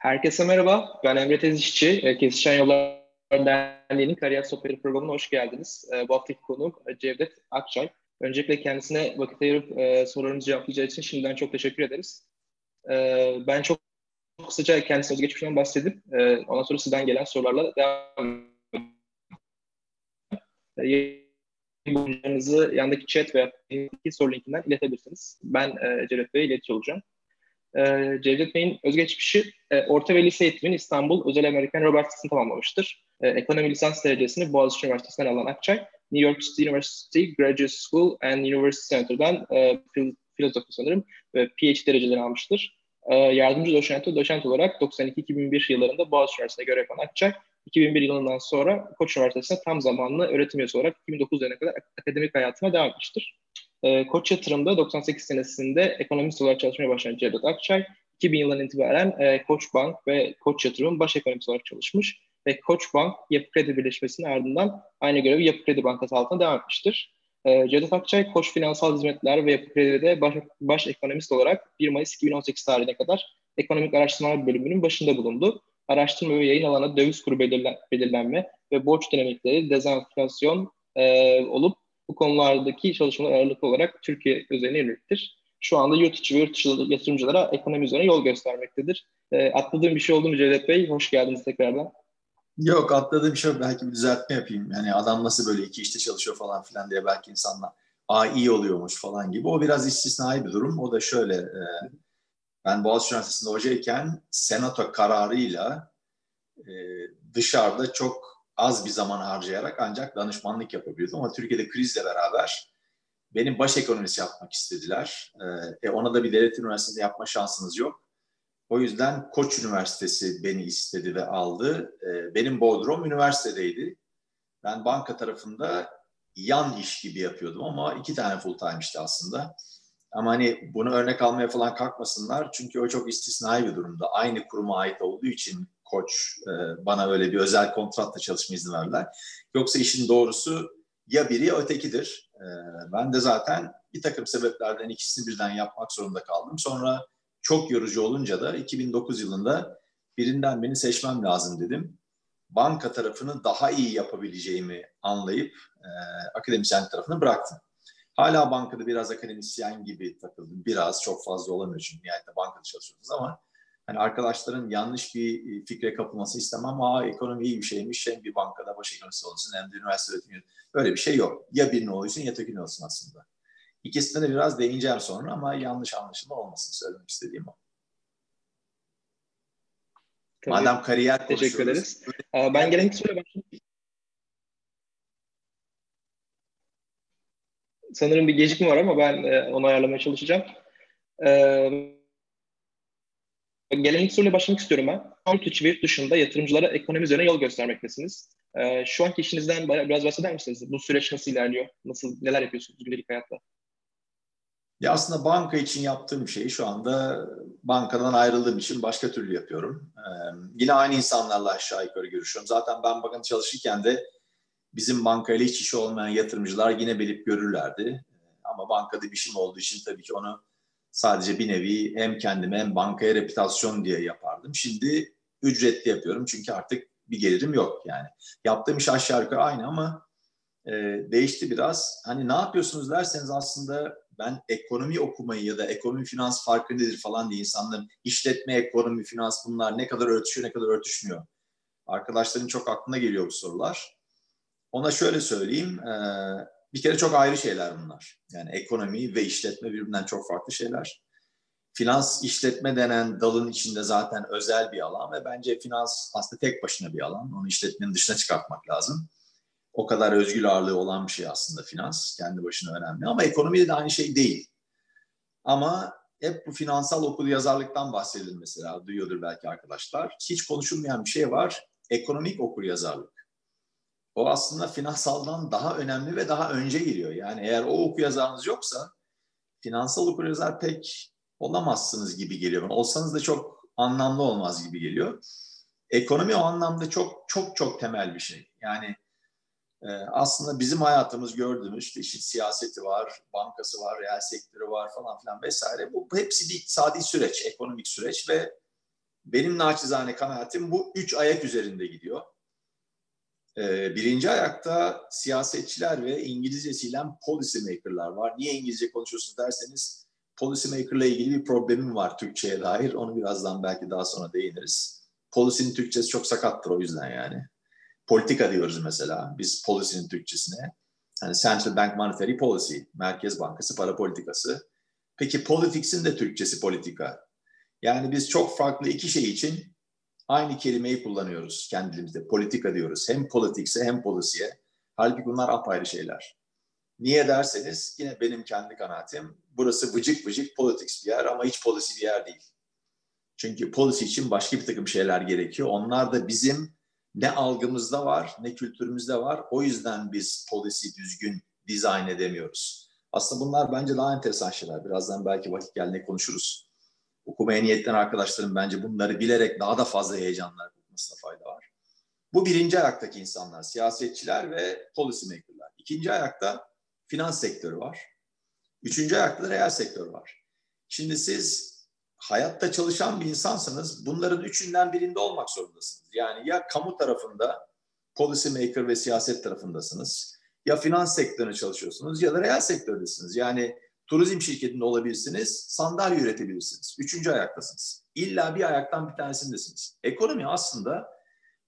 Herkese merhaba. Ben Emre Tezişçi. E, Kesişen Yollar Derneği'nin kariyer sohbeti programına hoş geldiniz. E, bu haftaki konu Cevdet Akçay. Öncelikle kendisine vakit ayırıp e, sorularımızı cevaplayacağı için şimdiden çok teşekkür ederiz. Ben çok kısaca kendisi özgeçmişinden bahsedip ondan sonra sizden gelen sorularla devam edeceğim. yandaki chat veya soru linkinden iletebilirsiniz. Ben Cevdet Bey'e iletiyor olacağım. E, Cevdet Bey'in özgeçmişi e, orta ve lise eğitimini İstanbul Özel Amerikan Robert Roberts'ın tamamlamıştır. E, ekonomi lisans derecesini Boğaziçi Üniversitesi'nden alan Akçay, New York City University Graduate School and University Center'dan e, filozofi sanırım ve PhD derecelerini almıştır. E, yardımcı doçent, doçent olarak 92-2001 yıllarında Boğaziçi Üniversitesi'nde görev yapan Akçay, 2001 yılından sonra Koç Üniversitesi'nde tam zamanlı öğretim üyesi olarak 2009 yılına kadar akademik hayatına devam etmiştir. E, Koç Yatırım'da 98 senesinde ekonomist olarak çalışmaya başlayan Cevdet Akçay, 2000 yılından itibaren e, Koç Bank ve Koç Yatırım'ın baş ekonomist olarak çalışmış ve Koç Bank Yapı Kredi birleşmesinin ardından aynı görevi Yapı Kredi Bankası altında devam etmiştir. E, Cevdet Akçay, Koç Finansal Hizmetler ve Yapı Kredi'de baş, baş ekonomist olarak 1 Mayıs 2018 tarihine kadar Ekonomik Araştırmalar Bölümünün başında bulundu. Araştırma ve yayın alanı döviz kuru belirlen, belirlenme ve borç dinamikleri, dezenflasyon e, olup bu konulardaki çalışmalar ağırlıklı olarak Türkiye özeline yöneliktir. Şu anda yurt içi ve yurt dışı yatırımcılara ekonomi üzerine yol göstermektedir. E, atladığım bir şey oldu mu Cevdet Bey? Hoş geldiniz tekrardan. Yok atladığım bir şey. Belki bir düzeltme yapayım. Yani adam nasıl böyle iki işte çalışıyor falan filan diye belki insanlar aa iyi oluyormuş falan gibi. O biraz istisnai bir durum. O da şöyle e, ben Boğaziçi Üniversitesi'nde hocayken senato kararıyla e, dışarıda çok az bir zaman harcayarak ancak danışmanlık yapabiliyordum. Ama Türkiye'de krizle beraber benim baş ekonomist yapmak istediler. Ee, e, ona da bir devlet üniversitesinde yapma şansınız yok. O yüzden Koç Üniversitesi beni istedi ve aldı. Ee, benim Bodrum üniversitedeydi. Ben banka tarafında yan iş gibi yapıyordum ama iki tane full time işte aslında. Ama hani bunu örnek almaya falan kalkmasınlar çünkü o çok istisnai bir durumda. Aynı kuruma ait olduğu için koç e, bana öyle bir özel kontratla çalışma izni verdiler. Yoksa işin doğrusu ya biri ya ötekidir. E, ben de zaten bir takım sebeplerden ikisini birden yapmak zorunda kaldım. Sonra çok yorucu olunca da 2009 yılında birinden beni seçmem lazım dedim. Banka tarafını daha iyi yapabileceğimi anlayıp e, akademisyen tarafını bıraktım. Hala bankada biraz akademisyen gibi takıldım. Biraz çok fazla olamıyor çünkü nihayetinde bankada çalışıyoruz ama hani arkadaşların yanlış bir e, fikre kapılması istemem. Aa ekonomi iyi bir şeymiş. Hem bir bankada baş ekonomisi olsun hem de üniversite öğretimi. Böyle bir şey yok. Ya birini olursun ya tekini olsun aslında. İkisine de biraz değineceğim sonra ama yanlış anlaşılma olmasın söylemek istediğim o. Tabii. Madem kariyer Teşekkür ederiz. Ee, ben gelen soruya başlayayım. Sanırım bir gecikme var ama ben e, onu ayarlamaya çalışacağım. Ee, Gelen ilk soruyla başlamak istiyorum ben. Yurt içi dışında yatırımcılara ekonomi üzerine yol göstermektesiniz. Ee, şu anki işinizden biraz bahseder misiniz? Bu süreç nasıl ilerliyor? Nasıl, neler yapıyorsunuz gündelik hayatta? Ya aslında banka için yaptığım şey şu anda bankadan ayrıldığım için başka türlü yapıyorum. Ee, yine aynı insanlarla aşağı yukarı görüşüyorum. Zaten ben bakın çalışırken de bizim bankayla hiç işi olmayan yatırımcılar yine belip görürlerdi. Ee, ama bankada bir işim olduğu için tabii ki onu sadece bir nevi hem kendime hem bankaya reputasyon diye yapardım. Şimdi ücretli yapıyorum çünkü artık bir gelirim yok yani. Yaptığım iş aşağı yukarı aynı ama e, değişti biraz. Hani ne yapıyorsunuz derseniz aslında ben ekonomi okumayı ya da ekonomi finans farkı nedir falan diye insanların işletme, ekonomi, finans bunlar ne kadar örtüşüyor ne kadar örtüşmüyor. Arkadaşların çok aklına geliyor bu sorular. Ona şöyle söyleyeyim. E, bir kere çok ayrı şeyler bunlar. Yani ekonomi ve işletme birbirinden çok farklı şeyler. Finans işletme denen dalın içinde zaten özel bir alan ve bence finans aslında tek başına bir alan. Onu işletmenin dışına çıkartmak lazım. O kadar özgür ağırlığı olan bir şey aslında finans. Kendi başına önemli ama ekonomi de aynı şey değil. Ama hep bu finansal okul yazarlıktan bahsedilir mesela. Duyuyordur belki arkadaşlar. Hiç konuşulmayan bir şey var. Ekonomik okul yazarlık o aslında finansaldan daha önemli ve daha önce geliyor. Yani eğer o okuyazarınız yoksa finansal okuryazar pek olamazsınız gibi geliyor. Olsanız da çok anlamlı olmaz gibi geliyor. Ekonomi o anlamda çok çok çok temel bir şey. Yani e, aslında bizim hayatımız gördüğümüz işte işin siyaseti var, bankası var, reel sektörü var falan filan vesaire. Bu hepsi bir iktisadi süreç, ekonomik süreç ve benim naçizane kanaatim bu üç ayak üzerinde gidiyor. Ee, birinci ayakta siyasetçiler ve İngilizcesiyle policy maker'lar var. Niye İngilizce konuşuyorsunuz derseniz policy maker'la ilgili bir problemim var Türkçe'ye dair. Onu birazdan belki daha sonra değiniriz. Policy'nin Türkçesi çok sakattır o yüzden yani. Politika diyoruz mesela biz policy'nin Türkçesine. Yani Central Bank Monetary Policy, Merkez Bankası para politikası. Peki politics'in de Türkçesi politika. Yani biz çok farklı iki şey için aynı kelimeyi kullanıyoruz kendimizde. Politika diyoruz. Hem politics'e hem policy'e. Halbuki bunlar apayrı şeyler. Niye derseniz yine benim kendi kanaatim burası vıcık vıcık politics bir yer ama hiç policy bir yer değil. Çünkü policy için başka bir takım şeyler gerekiyor. Onlar da bizim ne algımızda var ne kültürümüzde var. O yüzden biz policy düzgün dizayn edemiyoruz. Aslında bunlar bence daha enteresan şeyler. Birazdan belki vakit geldiğinde konuşuruz. Okumaya niyetten arkadaşlarım bence bunları bilerek daha da fazla heyecanlar bulmasına fayda var. Bu birinci ayaktaki insanlar, siyasetçiler ve policy maker'lar. İkinci ayakta finans sektörü var. Üçüncü ayakta da reel sektör var. Şimdi siz hayatta çalışan bir insansınız. Bunların üçünden birinde olmak zorundasınız. Yani ya kamu tarafında policy maker ve siyaset tarafındasınız. Ya finans sektöründe çalışıyorsunuz ya da reel sektördesiniz. Yani turizm şirketinde olabilirsiniz, sandalye üretebilirsiniz. Üçüncü ayaktasınız. İlla bir ayaktan bir tanesindesiniz. Ekonomi aslında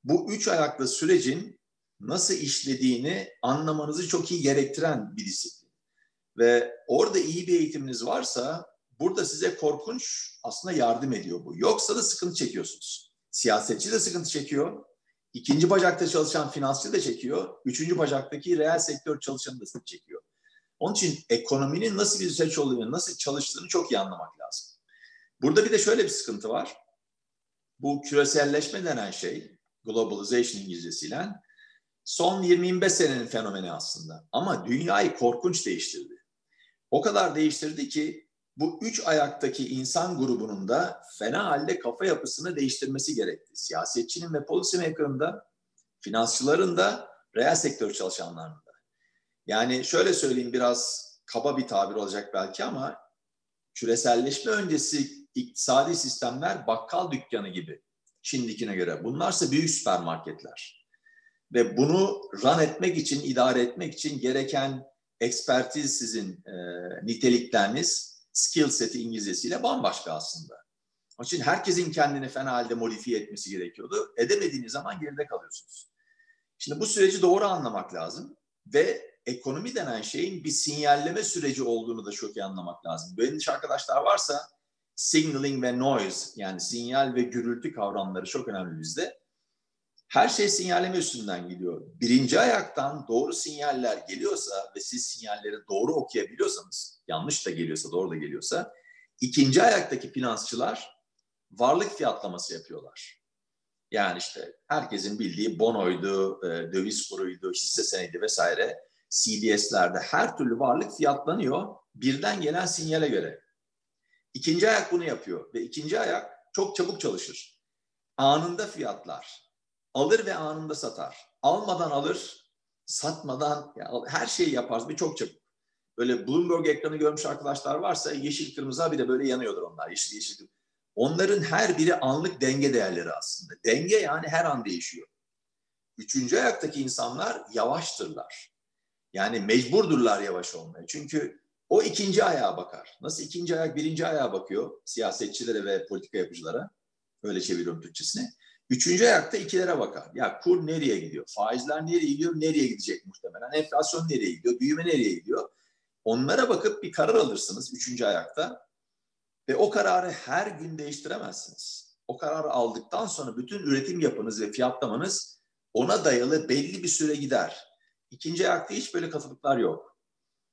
bu üç ayaklı sürecin nasıl işlediğini anlamanızı çok iyi gerektiren bir disiplin. Ve orada iyi bir eğitiminiz varsa burada size korkunç aslında yardım ediyor bu. Yoksa da sıkıntı çekiyorsunuz. Siyasetçi de sıkıntı çekiyor. İkinci bacakta çalışan finansçı da çekiyor. Üçüncü bacaktaki reel sektör çalışanı da sıkıntı çekiyor. Onun için ekonominin nasıl bir süreç olduğunu, nasıl çalıştığını çok iyi anlamak lazım. Burada bir de şöyle bir sıkıntı var. Bu küreselleşme denen şey, globalization İngilizcesiyle, son 20-25 senenin fenomeni aslında. Ama dünyayı korkunç değiştirdi. O kadar değiştirdi ki bu üç ayaktaki insan grubunun da fena halde kafa yapısını değiştirmesi gerekti. Siyasetçinin ve policy maker'ın da, finansçıların da, reel sektör çalışanlarının da. Yani şöyle söyleyeyim biraz kaba bir tabir olacak belki ama küreselleşme öncesi iktisadi sistemler bakkal dükkanı gibi şimdikine göre. Bunlarsa büyük süpermarketler. Ve bunu run etmek için, idare etmek için gereken ekspertiz sizin e, nitelikleriniz, skill seti İngilizcesiyle bambaşka aslında. Onun için herkesin kendini fena halde modifiye etmesi gerekiyordu. Edemediğiniz zaman geride kalıyorsunuz. Şimdi bu süreci doğru anlamak lazım ve ekonomi denen şeyin bir sinyalleme süreci olduğunu da çok iyi anlamak lazım. Böyle arkadaşlar varsa signaling ve noise yani sinyal ve gürültü kavramları çok önemli bizde. Her şey sinyalleme üstünden gidiyor. Birinci ayaktan doğru sinyaller geliyorsa ve siz sinyalleri doğru okuyabiliyorsanız, yanlış da geliyorsa, doğru da geliyorsa, ikinci ayaktaki finansçılar varlık fiyatlaması yapıyorlar. Yani işte herkesin bildiği bonoydu, e, döviz kuruydu, hisse senedi vesaire CDS'lerde her türlü varlık fiyatlanıyor birden gelen sinyale göre. İkinci ayak bunu yapıyor ve ikinci ayak çok çabuk çalışır. Anında fiyatlar, alır ve anında satar. Almadan alır, satmadan ya her şeyi yapar ve çok çabuk. Böyle Bloomberg ekranı görmüş arkadaşlar varsa yeşil kırmızı bir de böyle yanıyordur onlar. Yeşil yeşil. Onların her biri anlık denge değerleri aslında. Denge yani her an değişiyor. Üçüncü ayaktaki insanlar yavaştırlar. Yani mecburdurlar yavaş olmaya. Çünkü o ikinci ayağa bakar. Nasıl ikinci ayak birinci ayağa bakıyor siyasetçilere ve politika yapıcılara. Öyle çeviriyorum Türkçesini. Üçüncü ayakta ikilere bakar. Ya kur nereye gidiyor? Faizler nereye gidiyor? Nereye gidecek muhtemelen? Enflasyon nereye gidiyor? Büyüme nereye gidiyor? Onlara bakıp bir karar alırsınız üçüncü ayakta. Ve o kararı her gün değiştiremezsiniz. O kararı aldıktan sonra bütün üretim yapınız ve fiyatlamanız ona dayalı belli bir süre gider. İkinci ayakta hiç böyle katılıklar yok.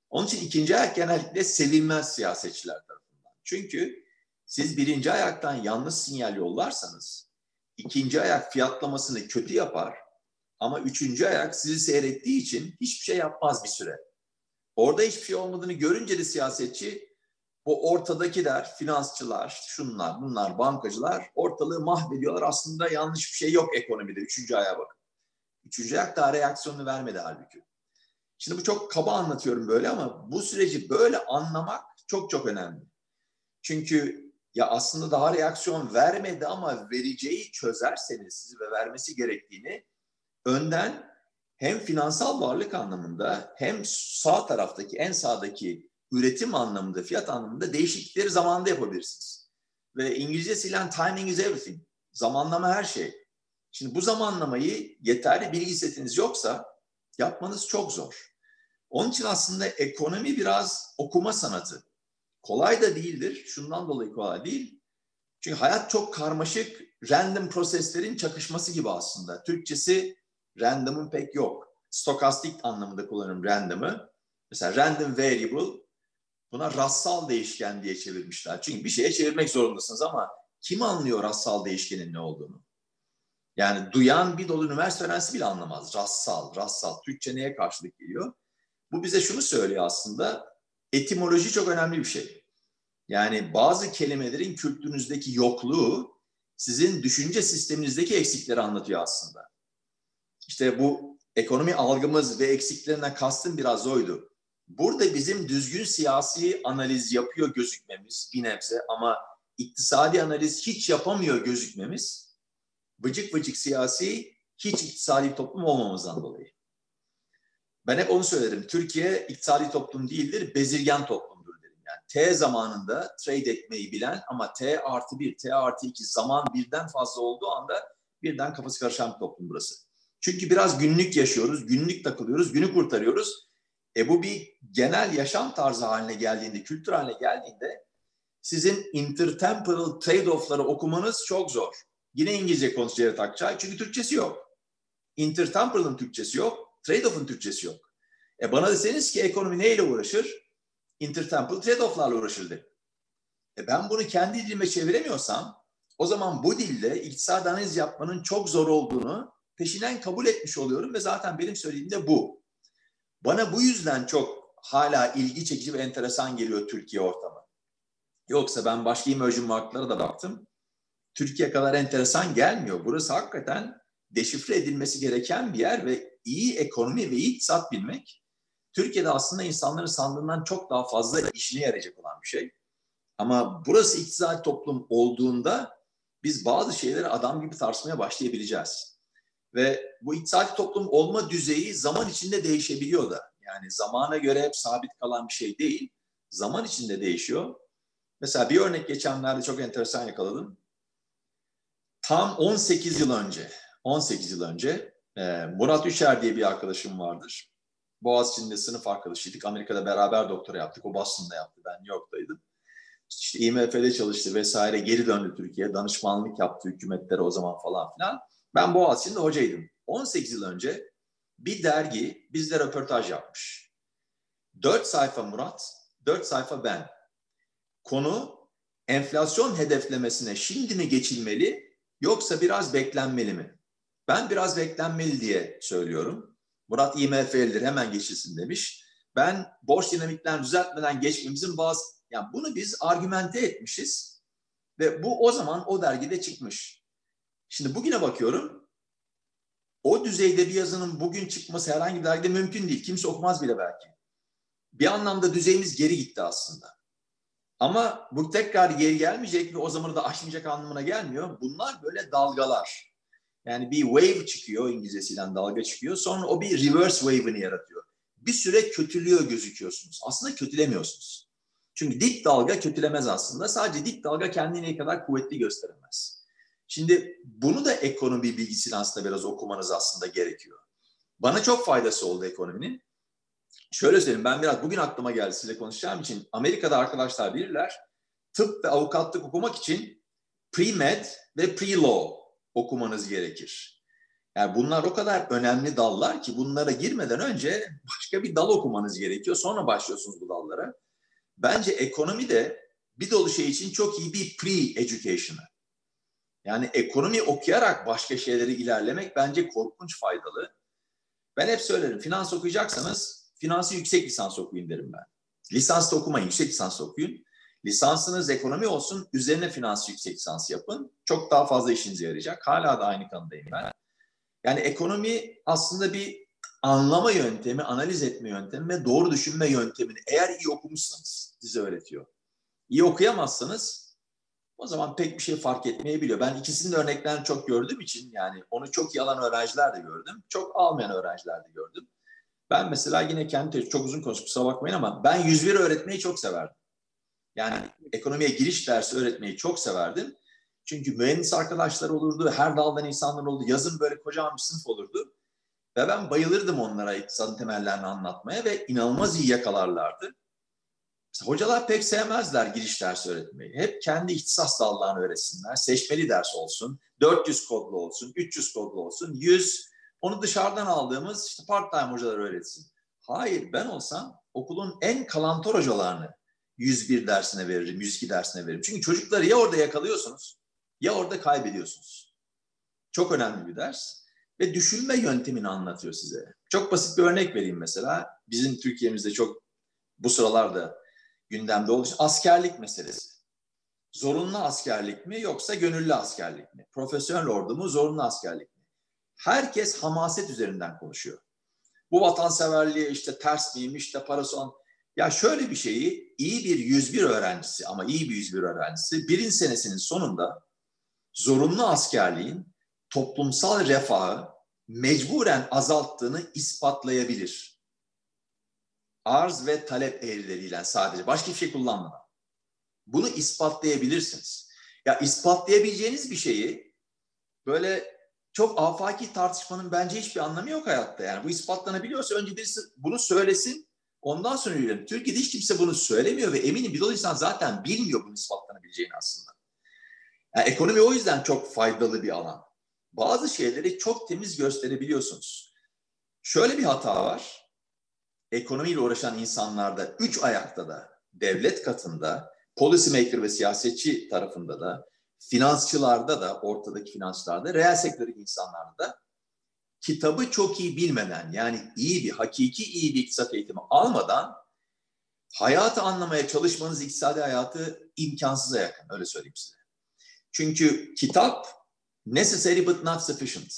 Onun için ikinci ayak genellikle sevilmez siyasetçiler tarafından. Çünkü siz birinci ayaktan yanlış sinyal yollarsanız ikinci ayak fiyatlamasını kötü yapar ama üçüncü ayak sizi seyrettiği için hiçbir şey yapmaz bir süre. Orada hiçbir şey olmadığını görünce de siyasetçi o ortadakiler, finansçılar, şunlar, bunlar, bankacılar ortalığı mahvediyorlar. Aslında yanlış bir şey yok ekonomide. Üçüncü aya bakın. Üçüncü ayak daha reaksiyonunu vermedi halbuki. Şimdi bu çok kaba anlatıyorum böyle ama bu süreci böyle anlamak çok çok önemli. Çünkü ya aslında daha reaksiyon vermedi ama vereceği çözerseniz ve vermesi gerektiğini önden hem finansal varlık anlamında hem sağ taraftaki en sağdaki üretim anlamında, fiyat anlamında değişiklikleri zamanında yapabilirsiniz. Ve İngilizcesiyle timing is everything. Zamanlama her şey. Şimdi bu zamanlamayı yeterli bilgi setiniz yoksa yapmanız çok zor. Onun için aslında ekonomi biraz okuma sanatı. Kolay da değildir. Şundan dolayı kolay değil. Çünkü hayat çok karmaşık, random proseslerin çakışması gibi aslında. Türkçesi random'ın pek yok. Stokastik anlamında kullanırım random'ı. Mesela random variable buna rastsal değişken diye çevirmişler. Çünkü bir şeye çevirmek zorundasınız ama kim anlıyor rastsal değişkenin ne olduğunu? Yani duyan bir dolu üniversite öğrencisi bile anlamaz. Rastsal, rastsal. Türkçe neye karşılık geliyor? Bu bize şunu söylüyor aslında. Etimoloji çok önemli bir şey. Yani bazı kelimelerin kültürünüzdeki yokluğu sizin düşünce sisteminizdeki eksikleri anlatıyor aslında. İşte bu ekonomi algımız ve eksiklerinden kastım biraz oydu. Burada bizim düzgün siyasi analiz yapıyor gözükmemiz bir nebze ama iktisadi analiz hiç yapamıyor gözükmemiz vıcık vıcık siyasi hiç iktisadi toplum olmamızdan dolayı. Ben hep onu söylerim. Türkiye iktisadi toplum değildir, bezirgen toplumdur derim. Yani T zamanında trade etmeyi bilen ama T artı bir, T artı iki zaman birden fazla olduğu anda birden kafası karışan bir toplum burası. Çünkü biraz günlük yaşıyoruz, günlük takılıyoruz, günü kurtarıyoruz. E bu bir genel yaşam tarzı haline geldiğinde, kültür haline geldiğinde sizin intertemporal trade-off'ları okumanız çok zor. Yine İngilizce konuşuyor Akçay çünkü Türkçesi yok. Intertemporal'ın Türkçesi yok, trade-off'un Türkçesi yok. E bana deseniz ki ekonomi neyle uğraşır? Intertemporal trade-off'larla uğraşır derim. E ben bunu kendi dilime çeviremiyorsam o zaman bu dilde iktisat analiz yapmanın çok zor olduğunu peşinden kabul etmiş oluyorum ve zaten benim söylediğim de bu. Bana bu yüzden çok hala ilgi çekici ve enteresan geliyor Türkiye ortamı. Yoksa ben başka emerging marketlara da baktım. Türkiye kadar enteresan gelmiyor. Burası hakikaten deşifre edilmesi gereken bir yer ve iyi ekonomi ve iyi iktisat bilmek Türkiye'de aslında insanların sandığından çok daha fazla işine yarayacak olan bir şey. Ama burası iktisadi toplum olduğunda biz bazı şeyleri adam gibi tartışmaya başlayabileceğiz. Ve bu iktisadi toplum olma düzeyi zaman içinde değişebiliyor da. Yani zamana göre hep sabit kalan bir şey değil. Zaman içinde değişiyor. Mesela bir örnek geçenlerde çok enteresan yakaladım. Tam 18 yıl önce, 18 yıl önce e, Murat Üçer diye bir arkadaşım vardır. Boğaziçi'nde sınıf arkadaşıydık. Amerika'da beraber doktora yaptık. O Boston'da yaptı. Ben New York'taydım. İşte IMF'de çalıştı vesaire. Geri döndü Türkiye'ye. Danışmanlık yaptı hükümetlere o zaman falan filan. Ben Boğaziçi'nde hocaydım. 18 yıl önce bir dergi bizle röportaj yapmış. 4 sayfa Murat, 4 sayfa ben. Konu enflasyon hedeflemesine şimdi mi geçilmeli yoksa biraz beklenmeli mi? Ben biraz beklenmeli diye söylüyorum. Murat IMF'lidir hemen geçilsin demiş. Ben borç dinamiklerini düzeltmeden geçmemizin bazı, yani bunu biz argümente etmişiz ve bu o zaman o dergide çıkmış. Şimdi bugüne bakıyorum, o düzeyde bir yazının bugün çıkması herhangi bir dergide mümkün değil. Kimse okumaz bile belki. Bir anlamda düzeyimiz geri gitti aslında. Ama bu tekrar geri gelmeyecek ve o zamanı da aşmayacak anlamına gelmiyor. Bunlar böyle dalgalar. Yani bir wave çıkıyor İngilizcesiyle dalga çıkıyor. Sonra o bir reverse wave'ını yaratıyor. Bir süre kötülüyor gözüküyorsunuz. Aslında kötülemiyorsunuz. Çünkü dik dalga kötülemez aslında. Sadece dik dalga kendini kadar kuvvetli gösteremez. Şimdi bunu da ekonomi bilgisiyle aslında biraz okumanız aslında gerekiyor. Bana çok faydası oldu ekonominin şöyle söyleyeyim ben biraz bugün aklıma geldi size konuşacağım için Amerika'da arkadaşlar bilirler tıp ve avukatlık okumak için pre-med ve pre-law okumanız gerekir. Yani bunlar o kadar önemli dallar ki bunlara girmeden önce başka bir dal okumanız gerekiyor. Sonra başlıyorsunuz bu dallara. Bence ekonomi de bir dolu şey için çok iyi bir pre-education'ı. Yani ekonomi okuyarak başka şeyleri ilerlemek bence korkunç faydalı. Ben hep söylerim finans okuyacaksanız finansı yüksek lisans okuyun derim ben. Lisans da okumayın, yüksek lisans okuyun. Lisansınız ekonomi olsun, üzerine finans yüksek lisans yapın. Çok daha fazla işinize yarayacak. Hala da aynı kanıdayım ben. Yani ekonomi aslında bir anlama yöntemi, analiz etme yöntemi ve doğru düşünme yöntemini eğer iyi okumuşsanız size öğretiyor. İyi okuyamazsanız o zaman pek bir şey fark etmeyebiliyor. Ben ikisinin örneklerini çok gördüğüm için yani onu çok iyi alan öğrenciler de gördüm. Çok almayan öğrenciler de gördüm. Ben mesela yine kendi çok uzun konuşup kusura bakmayın ama ben 101 öğretmeyi çok severdim. Yani ekonomiye giriş dersi öğretmeyi çok severdim. Çünkü mühendis arkadaşlar olurdu, her daldan insanlar oldu. Yazın böyle kocaman bir sınıf olurdu. Ve ben bayılırdım onlara iktisadın temellerini anlatmaya ve inanılmaz iyi yakalarlardı. Mesela hocalar pek sevmezler giriş dersi öğretmeyi. Hep kendi ihtisas dallarını öğretsinler. Seçmeli ders olsun, 400 kodlu olsun, 300 kodlu olsun, 100 onu dışarıdan aldığımız işte part-time hocalar öğretsin. Hayır ben olsam okulun en kalantor hocalarını 101 dersine veririm, 102 dersine veririm. Çünkü çocukları ya orada yakalıyorsunuz ya orada kaybediyorsunuz. Çok önemli bir ders ve düşünme yöntemini anlatıyor size. Çok basit bir örnek vereyim mesela. Bizim Türkiye'mizde çok bu sıralarda gündemde olduğu askerlik meselesi. Zorunlu askerlik mi yoksa gönüllü askerlik mi? Profesyonel ordu mu zorunlu askerlik mi? Herkes hamaset üzerinden konuşuyor. Bu vatanseverliğe işte ters miymiş, işte parası olan. Ya şöyle bir şeyi iyi bir 101 öğrencisi ama iyi bir 101 öğrencisi birin senesinin sonunda zorunlu askerliğin toplumsal refahı mecburen azalttığını ispatlayabilir. Arz ve talep eğrileriyle sadece başka bir şey kullanmadan. Bunu ispatlayabilirsiniz. Ya ispatlayabileceğiniz bir şeyi böyle çok afaki tartışmanın bence hiçbir anlamı yok hayatta. Yani bu ispatlanabiliyorsa önce birisi bunu söylesin ondan sonra yürüyelim. Türkiye'de hiç kimse bunu söylemiyor ve eminim bir dolu insan zaten bilmiyor bunun ispatlanabileceğini aslında. Yani ekonomi o yüzden çok faydalı bir alan. Bazı şeyleri çok temiz gösterebiliyorsunuz. Şöyle bir hata var. Ekonomiyle uğraşan insanlarda üç ayakta da devlet katında, policy maker ve siyasetçi tarafında da, finansçılarda da, ortadaki finansçılarda, reel sektördeki insanlarda da kitabı çok iyi bilmeden yani iyi bir, hakiki iyi bir iktisat eğitimi almadan hayatı anlamaya çalışmanız iktisadi hayatı imkansıza yakın öyle söyleyeyim size. Çünkü kitap necessary but not sufficient.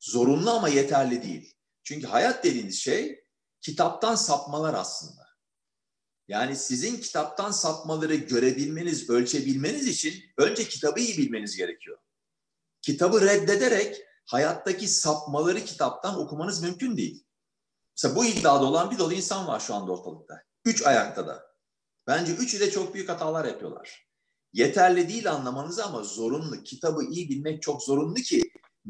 Zorunlu ama yeterli değil. Çünkü hayat dediğiniz şey kitaptan sapmalar aslında. Yani sizin kitaptan sapmaları görebilmeniz, ölçebilmeniz için önce kitabı iyi bilmeniz gerekiyor. Kitabı reddederek hayattaki sapmaları kitaptan okumanız mümkün değil. Mesela bu iddiada olan bir dolu insan var şu anda ortalıkta. Üç ayakta da. Bence üçü de çok büyük hatalar yapıyorlar. Yeterli değil anlamanız ama zorunlu. Kitabı iyi bilmek çok zorunlu ki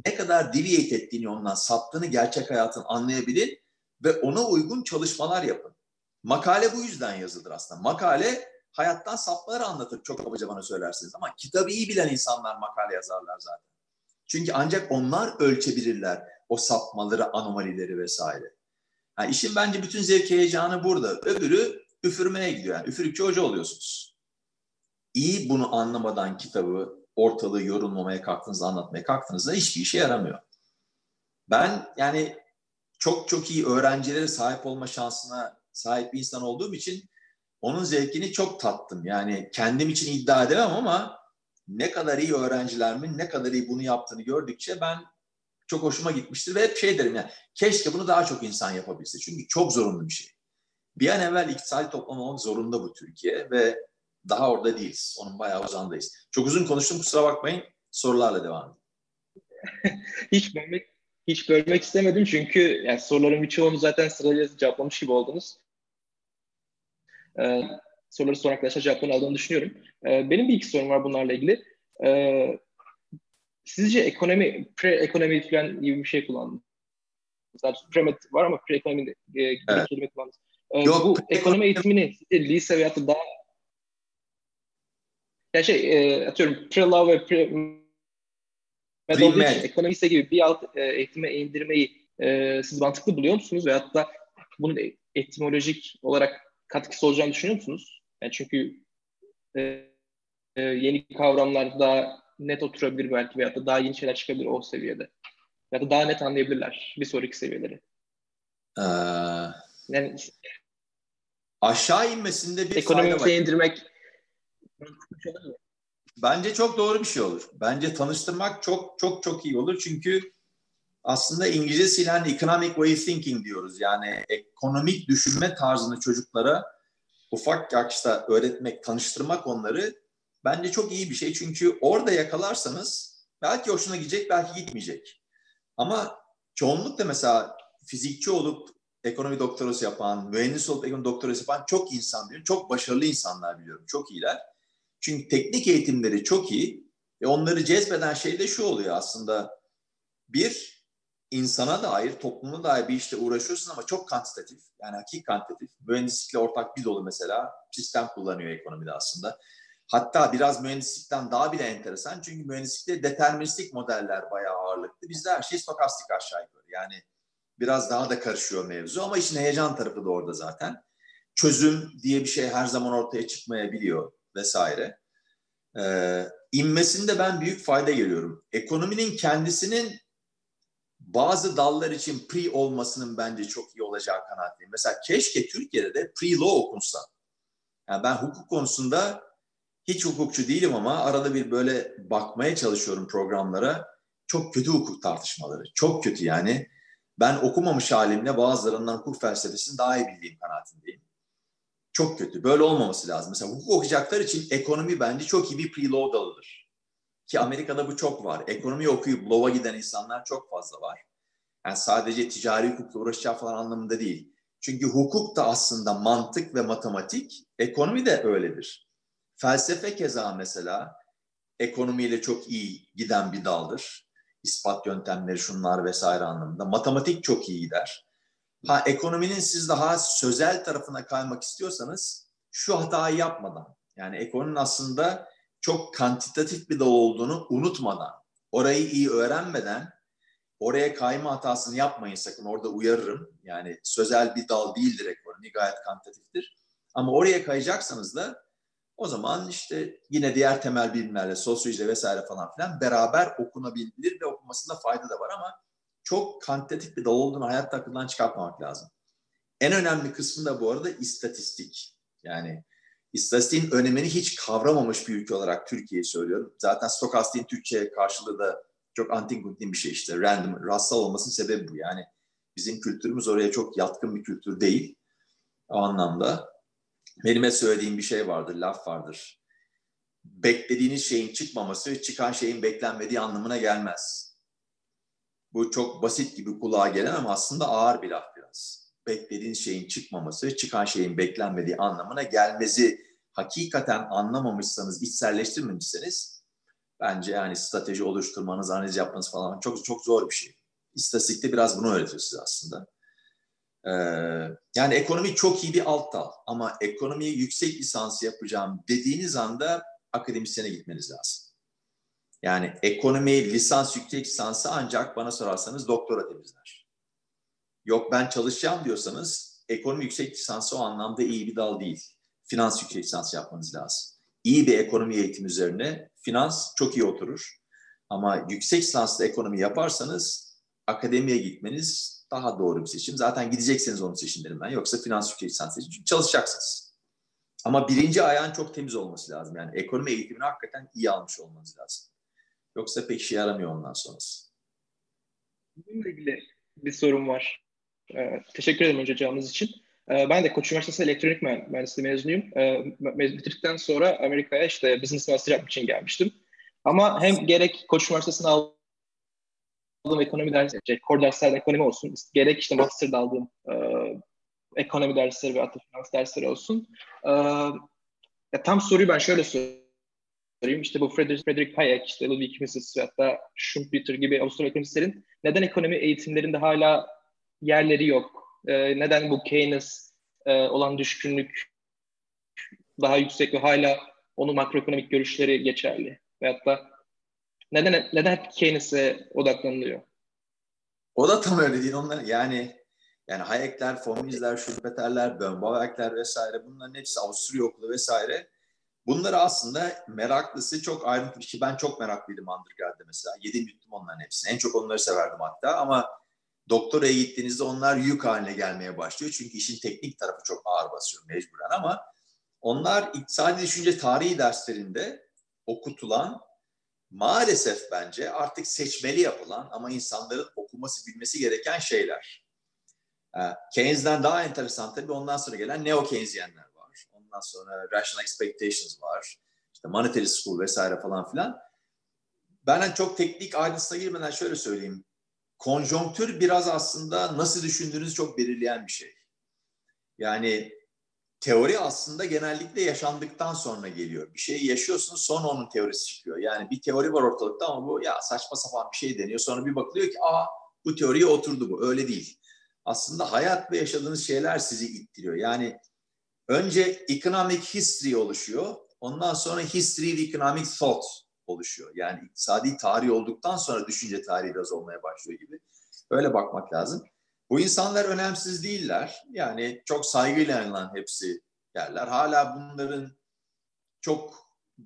ne kadar deviate ettiğini ondan saptığını gerçek hayatın anlayabilin ve ona uygun çalışmalar yapın. Makale bu yüzden yazılır aslında. Makale hayattan sapları anlatır çok kabaca bana söylersiniz ama kitabı iyi bilen insanlar makale yazarlar zaten. Çünkü ancak onlar ölçebilirler o sapmaları, anomalileri vesaire. Yani işin bence bütün zevk heyecanı burada. Öbürü üfürmeye gidiyor. Yani üfürükçü hoca oluyorsunuz. İyi bunu anlamadan kitabı ortalığı yorulmamaya kalktığınızda, anlatmaya kalktığınızda hiçbir işe yaramıyor. Ben yani çok çok iyi öğrencilere sahip olma şansına sahip bir insan olduğum için onun zevkini çok tattım. Yani kendim için iddia edemem ama ne kadar iyi öğrencilerimin ne kadar iyi bunu yaptığını gördükçe ben çok hoşuma gitmiştir ve hep şey derim yani keşke bunu daha çok insan yapabilse. Çünkü çok zorunlu bir şey. Bir an evvel iktisadi toplum olmak zorunda bu Türkiye ve daha orada değiliz. Onun bayağı uzandayız. Çok uzun konuştum kusura bakmayın. Sorularla devam edin. hiç bölmek hiç bölmek istemedim çünkü yani soruların birçoğunu zaten sırayla cevaplamış gibi oldunuz. Ee, soruları sonra arkadaşlar cevaplarını aldığını düşünüyorum. Ee, benim bir iki sorum var bunlarla ilgili. Ee, sizce ekonomi, pre-ekonomi falan gibi bir şey kullandınız. Zaten premet var ama pre-ekonomi e, gibi evet. kelime kullandınız. Ee, Yok, bu ekonomi eğitimini lise veya daha ya şey e, atıyorum pre-law ve pre metodoloji ekonomisi gibi bir alt e, eğitime indirmeyi e, siz mantıklı buluyor musunuz? Veyahut da bunun etimolojik olarak katkısı olacağını düşünüyor musunuz? Yani çünkü e, e, yeni kavramlar daha net oturabilir belki veyahut da daha yeni şeyler çıkabilir o seviyede. Ya da daha net anlayabilirler bir sonraki seviyeleri. Ee, yani aşağı inmesinde bir ekonomik fayda var. indirmek Bence çok doğru bir şey olur. Bence tanıştırmak çok çok çok iyi olur. Çünkü aslında İngilizcesiyle hani economic way thinking diyoruz. Yani ekonomik düşünme tarzını çocuklara ufak yaşta öğretmek, tanıştırmak onları bence çok iyi bir şey. Çünkü orada yakalarsanız belki hoşuna gidecek, belki gitmeyecek. Ama çoğunlukla mesela fizikçi olup ekonomi doktorası yapan, mühendis olup ekonomi doktorası yapan çok insan biliyorum. Çok başarılı insanlar biliyorum. Çok iyiler. Çünkü teknik eğitimleri çok iyi ve onları cezbeden şey de şu oluyor aslında. Bir, insana dair, topluma dair bir işte uğraşıyorsun ama çok kantitatif. Yani hakiki kantitatif. Mühendislikle ortak bir dolu mesela sistem kullanıyor ekonomide aslında. Hatta biraz mühendislikten daha bile enteresan. Çünkü mühendislikte deterministik modeller bayağı ağırlıklı. Bizde her şey stokastik aşağı yukarı. Yani biraz daha da karışıyor mevzu ama işin heyecan tarafı da orada zaten. Çözüm diye bir şey her zaman ortaya çıkmayabiliyor vesaire. Ee, inmesinde ben büyük fayda görüyorum. Ekonominin kendisinin bazı dallar için pre olmasının bence çok iyi olacağı kanaatindeyim. Mesela keşke Türkiye'de de pre-law okunsa. Yani ben hukuk konusunda hiç hukukçu değilim ama arada bir böyle bakmaya çalışıyorum programlara. Çok kötü hukuk tartışmaları. Çok kötü yani. Ben okumamış halimle bazılarından hukuk felsefesini daha iyi bildiğim kanaatindeyim. Çok kötü. Böyle olmaması lazım. Mesela hukuk okuyacaklar için ekonomi bence çok iyi bir pre-law dalıdır. Ki Amerika'da bu çok var. Ekonomi okuyup law'a giden insanlar çok fazla var. Yani sadece ticari hukukla uğraşacağı falan anlamında değil. Çünkü hukuk da aslında mantık ve matematik, ekonomi de öyledir. Felsefe keza mesela ekonomiyle çok iyi giden bir daldır. İspat yöntemleri şunlar vesaire anlamında. Matematik çok iyi gider. Ha ekonominin siz daha sözel tarafına kaymak istiyorsanız şu hatayı yapmadan yani ekonominin aslında çok kantitatif bir dal olduğunu unutmadan, orayı iyi öğrenmeden oraya kayma hatasını yapmayın sakın. Orada uyarırım. Yani sözel bir dal değildir ekonomi, gayet kantitatiftir. Ama oraya kayacaksanız da o zaman işte yine diğer temel bilimlerle, sosyoloji vesaire falan filan beraber okunabilir ve okunmasında fayda da var ama çok kantitatif bir dal olduğunu hayatta akıldan çıkartmamak lazım. En önemli kısmı da bu arada istatistik. Yani istatistiğin önemini hiç kavramamış bir ülke olarak Türkiye'yi söylüyorum. Zaten stokastiğin Türkçe karşılığı da çok antin kuntin bir şey işte. Random, rastsal olmasının sebebi bu. Yani bizim kültürümüz oraya çok yatkın bir kültür değil. O anlamda. Benim söylediğim bir şey vardır, laf vardır. Beklediğiniz şeyin çıkmaması, çıkan şeyin beklenmediği anlamına gelmez. Bu çok basit gibi kulağa gelen ama aslında ağır bir laf biraz. Beklediğiniz şeyin çıkmaması, çıkan şeyin beklenmediği anlamına gelmezi hakikaten anlamamışsanız, içselleştirmemişseniz bence yani strateji oluşturmanız, analiz yapmanız falan çok çok zor bir şey. İstatistikte biraz bunu öğretiyor size aslında. Ee, yani ekonomi çok iyi bir alt dal ama ekonomiyi yüksek lisans yapacağım dediğiniz anda akademisyene gitmeniz lazım. Yani ekonomi lisans yüksek lisansı ancak bana sorarsanız doktora temizler. Yok ben çalışacağım diyorsanız ekonomi yüksek lisansı o anlamda iyi bir dal değil. Finans yüksek lisans yapmanız lazım. İyi bir ekonomi eğitimi üzerine finans çok iyi oturur. Ama yüksek lisanslı ekonomi yaparsanız akademiye gitmeniz daha doğru bir seçim. Zaten gidecekseniz onu seçin derim ben. Yoksa finans yüksek lisans seçin. Çünkü çalışacaksınız. Ama birinci ayağın çok temiz olması lazım. Yani ekonomi eğitimini hakikaten iyi almış olmanız lazım. Yoksa pek işe yaramıyor ondan sonrası. Bununla ilgili bir sorum var. Ee, teşekkür ederim önce cevabınız için. Ee, ben de Koç Üniversitesi elektronik mühendisliği mezunuyum. Ee, bitirdikten sonra Amerika'ya işte business master yapmak için gelmiştim. Ama hem gerek Koç Üniversitesi'ne aldığım ekonomi dersleri, şey, core dersler ekonomi olsun, gerek işte master'da aldığım e, ekonomi dersleri ve hatta finans dersleri olsun. E, ya tam soruyu ben şöyle sorayım. İşte bu Frederick, Frederick Hayek, işte Ludwig Mises ve hatta Schumpeter gibi Avusturya ekonomistlerin neden ekonomi eğitimlerinde hala yerleri yok? E, neden bu Keynes e, olan düşkünlük daha yüksek ve hala onun makroekonomik görüşleri geçerli? Veyahut da neden neden hep Keynes'e odaklanılıyor? O da tam öyle değil. Onlar yani yani Hayek'ler, Fominizler, Schumpeter'ler, Böhm-Bawerk'ler vesaire bunların hepsi Avusturya okulu vesaire. Bunları aslında meraklısı çok ayrıntılı ki ben çok meraklıydım undergrad'da mesela. Yedim yuttum onların hepsini. En çok onları severdim hatta ama doktoraya gittiğinizde onlar yük haline gelmeye başlıyor. Çünkü işin teknik tarafı çok ağır basıyor mecburen ama onlar iktisadi düşünce tarihi derslerinde okutulan maalesef bence artık seçmeli yapılan ama insanların okuması bilmesi gereken şeyler. Ee, Keynes'den daha enteresan tabii ondan sonra gelen neo-Keynesyenler var. Ondan sonra rational expectations var. işte Monetary School vesaire falan filan. Ben çok teknik ayrıntısına girmeden şöyle söyleyeyim. Konjonktür biraz aslında nasıl düşündüğünüzü çok belirleyen bir şey. Yani teori aslında genellikle yaşandıktan sonra geliyor. Bir şeyi yaşıyorsunuz sonra onun teorisi çıkıyor. Yani bir teori var ortalıkta ama bu ya saçma sapan bir şey deniyor. Sonra bir bakılıyor ki aa bu teoriye oturdu bu. Öyle değil. Aslında hayat ve yaşadığınız şeyler sizi ittiriyor. Yani önce economic history oluşuyor. Ondan sonra history of economic thought oluşuyor. Yani iktisadi tarih olduktan sonra düşünce tarihi biraz olmaya başlıyor gibi. Öyle bakmak lazım. Bu insanlar önemsiz değiller. Yani çok saygıyla anılan hepsi yerler. Hala bunların çok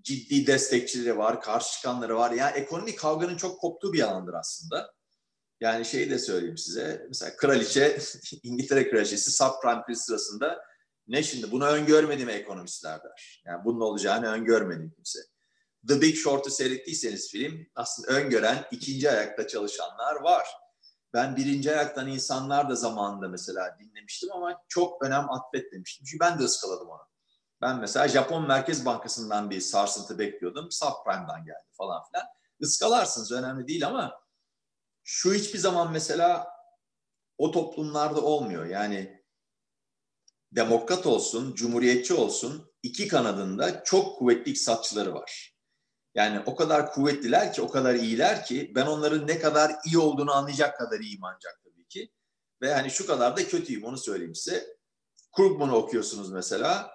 ciddi destekçileri var, karşı çıkanları var. Yani ekonomik kavganın çok koptuğu bir alandır aslında. Yani şeyi de söyleyeyim size. Mesela kraliçe, İngiltere kraliçesi subprime kriz sırasında ne şimdi bunu öngörmedi mi ekonomistler der. Yani bunun olacağını öngörmedi kimse. The Big Short'u seyrettiyseniz film aslında öngören ikinci ayakta çalışanlar var. Ben birinci ayaktan insanlar da zamanında mesela dinlemiştim ama çok önem atfetmemiştim. Çünkü ben de ıskaladım onu. Ben mesela Japon Merkez Bankası'ndan bir sarsıntı bekliyordum. Subprime'dan geldi falan filan. Iskalarsınız önemli değil ama şu hiçbir zaman mesela o toplumlarda olmuyor. Yani demokrat olsun, cumhuriyetçi olsun iki kanadında çok kuvvetli iktisatçıları var. Yani o kadar kuvvetliler ki, o kadar iyiler ki ben onların ne kadar iyi olduğunu anlayacak kadar iyiyim ancak tabii ki. Ve hani şu kadar da kötüyüm onu söyleyeyim size. Krugman'ı okuyorsunuz mesela.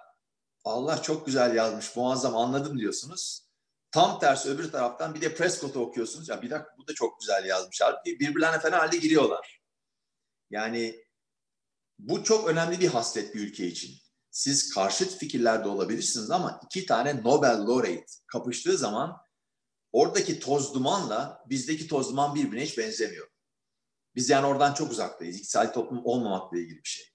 Allah çok güzel yazmış, muazzam anladım diyorsunuz. Tam tersi öbür taraftan bir de Prescott'u okuyorsunuz. Ya bir dakika bu da çok güzel yazmış. Halbuki birbirlerine fena halde giriyorlar. Yani bu çok önemli bir haslet bir ülke için siz karşıt fikirlerde olabilirsiniz ama iki tane Nobel laureate kapıştığı zaman oradaki toz dumanla bizdeki toz duman birbirine hiç benzemiyor. Biz yani oradan çok uzaktayız. İktisadi toplum olmamakla ilgili bir şey.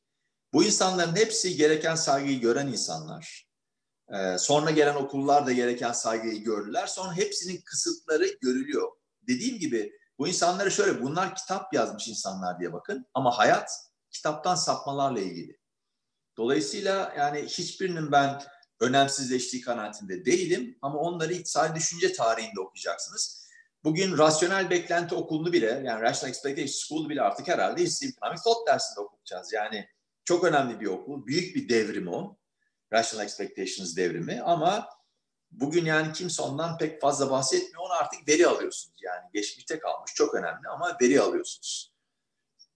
Bu insanların hepsi gereken saygıyı gören insanlar. Ee, sonra gelen okullar da gereken saygıyı gördüler. Sonra hepsinin kısıtları görülüyor. Dediğim gibi bu insanlara şöyle bunlar kitap yazmış insanlar diye bakın ama hayat kitaptan sapmalarla ilgili. Dolayısıyla yani hiçbirinin ben önemsizleştiği kanaatinde değilim ama onları iktisadi düşünce tarihinde okuyacaksınız. Bugün rasyonel beklenti okulunu bile yani Rational Expectation School bile artık herhalde History Economic Thought dersinde okutacağız. Yani çok önemli bir okul, büyük bir devrim o. Rational Expectations devrimi ama bugün yani kimse ondan pek fazla bahsetmiyor. Onu artık veri alıyorsunuz. Yani geçmişte kalmış çok önemli ama veri alıyorsunuz.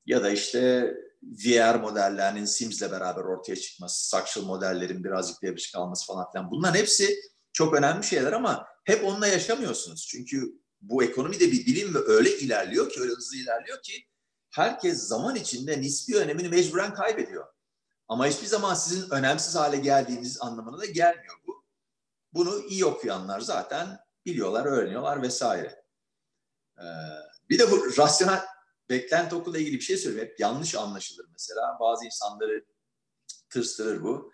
Ya da işte VR modellerinin Sims'le beraber ortaya çıkması, Structural modellerin birazcık devre kalması falan filan. Bunların hepsi çok önemli şeyler ama hep onunla yaşamıyorsunuz. Çünkü bu ekonomi de bir bilim ve öyle ilerliyor ki, öyle hızlı ilerliyor ki herkes zaman içinde nispi önemini mecburen kaybediyor. Ama hiçbir zaman sizin önemsiz hale geldiğiniz anlamına da gelmiyor bu. Bunu iyi okuyanlar zaten biliyorlar, öğreniyorlar vesaire. Ee, bir de bu rasyonel beklenti okula ilgili bir şey söyleyeyim. Hep yanlış anlaşılır mesela. Bazı insanları tırstırır bu.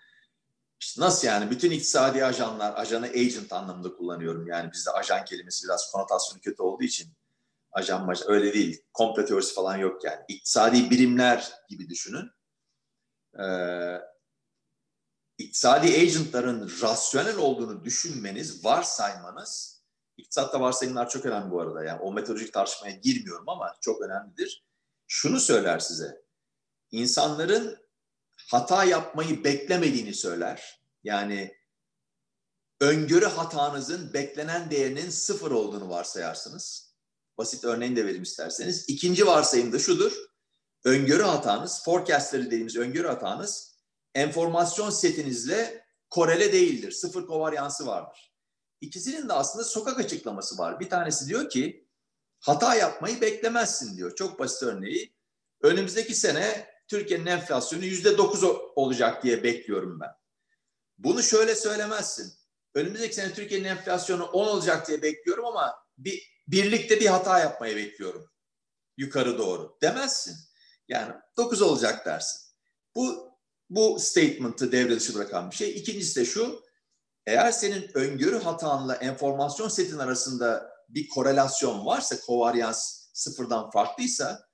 İşte nasıl yani? Bütün iktisadi ajanlar, ajanı agent anlamında kullanıyorum. Yani bizde ajan kelimesi biraz konotasyonu kötü olduğu için ajan majan öyle değil. Komple teorisi falan yok yani. İktisadi birimler gibi düşünün. Ee, iktisadi agentların rasyonel olduğunu düşünmeniz, varsaymanız İktisatta varsayımlar çok önemli bu arada. Yani o metodolojik tartışmaya girmiyorum ama çok önemlidir. Şunu söyler size. İnsanların hata yapmayı beklemediğini söyler. Yani öngörü hatanızın beklenen değerinin sıfır olduğunu varsayarsınız. Basit örneğini de vereyim isterseniz. İkinci varsayım da şudur. Öngörü hatanız, forecastleri dediğimiz öngörü hatanız enformasyon setinizle korele değildir. Sıfır kovaryansı vardır. İkisinin de aslında sokak açıklaması var. Bir tanesi diyor ki hata yapmayı beklemezsin diyor. Çok basit örneği. Önümüzdeki sene Türkiye'nin enflasyonu yüzde dokuz olacak diye bekliyorum ben. Bunu şöyle söylemezsin. Önümüzdeki sene Türkiye'nin enflasyonu 10 olacak diye bekliyorum ama bir birlikte bir hata yapmayı bekliyorum. Yukarı doğru demezsin. Yani 9 olacak dersin. Bu bu statement'ı devre dışı bırakan bir şey. İkincisi de şu. Eğer senin öngörü hatanla enformasyon setin arasında bir korelasyon varsa, kovaryans sıfırdan farklıysa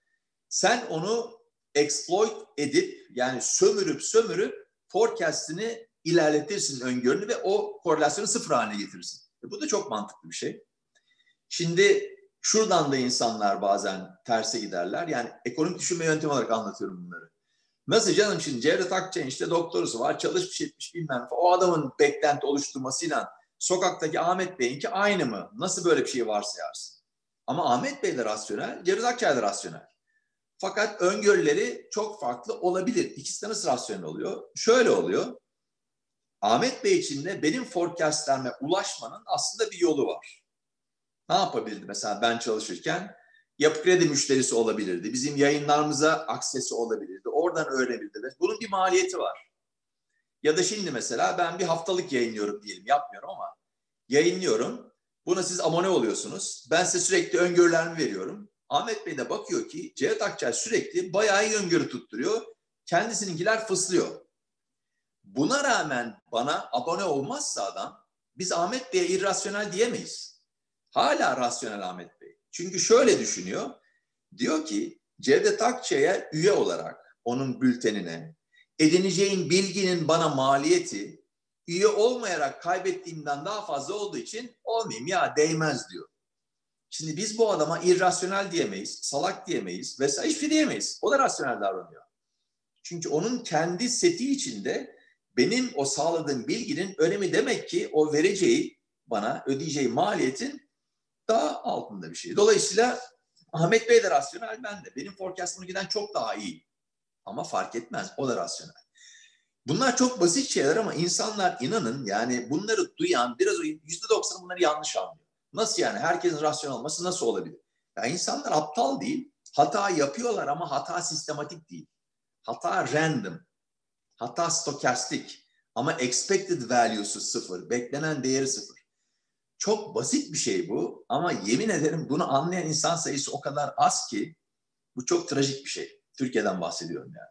sen onu exploit edip yani sömürüp sömürüp forecast'ini ilerletirsin öngörünü ve o korelasyonu sıfır haline getirirsin. E bu da çok mantıklı bir şey. Şimdi şuradan da insanlar bazen terse giderler. Yani ekonomik düşünme yöntemi olarak anlatıyorum bunları. Nasıl canım şimdi Cevdet Akçay'ın işte doktorusu var çalışmış etmiş bilmem. O adamın beklenti oluşturmasıyla sokaktaki Ahmet Bey'inki aynı mı? Nasıl böyle bir şey varsayarsın? Ama Ahmet Bey de rasyonel, Cevdet Akçay da rasyonel. Fakat öngörüleri çok farklı olabilir. İkisi de nasıl rasyonel oluyor? Şöyle oluyor. Ahmet Bey için de benim forecastlerime ulaşmanın aslında bir yolu var. Ne yapabilirdi mesela ben çalışırken? Yapı kredi müşterisi olabilirdi. Bizim yayınlarımıza aksesi olabilirdi. Oradan öğrenebilirdi. Bunun bir maliyeti var. Ya da şimdi mesela ben bir haftalık yayınlıyorum diyelim. Yapmıyorum ama yayınlıyorum. Buna siz abone oluyorsunuz. Ben size sürekli öngörülerimi veriyorum. Ahmet Bey de bakıyor ki Cevdet Akçay sürekli bayağı iyi öngörü tutturuyor. Kendisininkiler fıslıyor. Buna rağmen bana abone olmazsa adam biz Ahmet Bey'e irrasyonel diyemeyiz. Hala rasyonel Ahmet Bey. Çünkü şöyle düşünüyor. Diyor ki Cevdet Akçay'a üye olarak onun bültenine edineceğin bilginin bana maliyeti üye olmayarak kaybettiğimden daha fazla olduğu için olmayayım ya değmez diyor. Şimdi biz bu adama irrasyonel diyemeyiz, salak diyemeyiz vesaire hiçbir şey diyemeyiz. O da rasyonel davranıyor. Çünkü onun kendi seti içinde benim o sağladığım bilginin önemi demek ki o vereceği bana ödeyeceği maliyetin daha altında bir şey. Dolayısıyla Ahmet Bey de rasyonel, ben de. Benim forecast'ım giden çok daha iyi. Ama fark etmez, o da rasyonel. Bunlar çok basit şeyler ama insanlar inanın yani bunları duyan biraz yüzde doksan bunları yanlış anlıyor. Nasıl yani? Herkesin rasyonel olması nasıl olabilir? Ya insanlar aptal değil. Hata yapıyorlar ama hata sistematik değil. Hata random. Hata stokastik. Ama expected value'su sıfır. Beklenen değeri sıfır. Çok basit bir şey bu ama yemin ederim bunu anlayan insan sayısı o kadar az ki bu çok trajik bir şey. Türkiye'den bahsediyorum yani.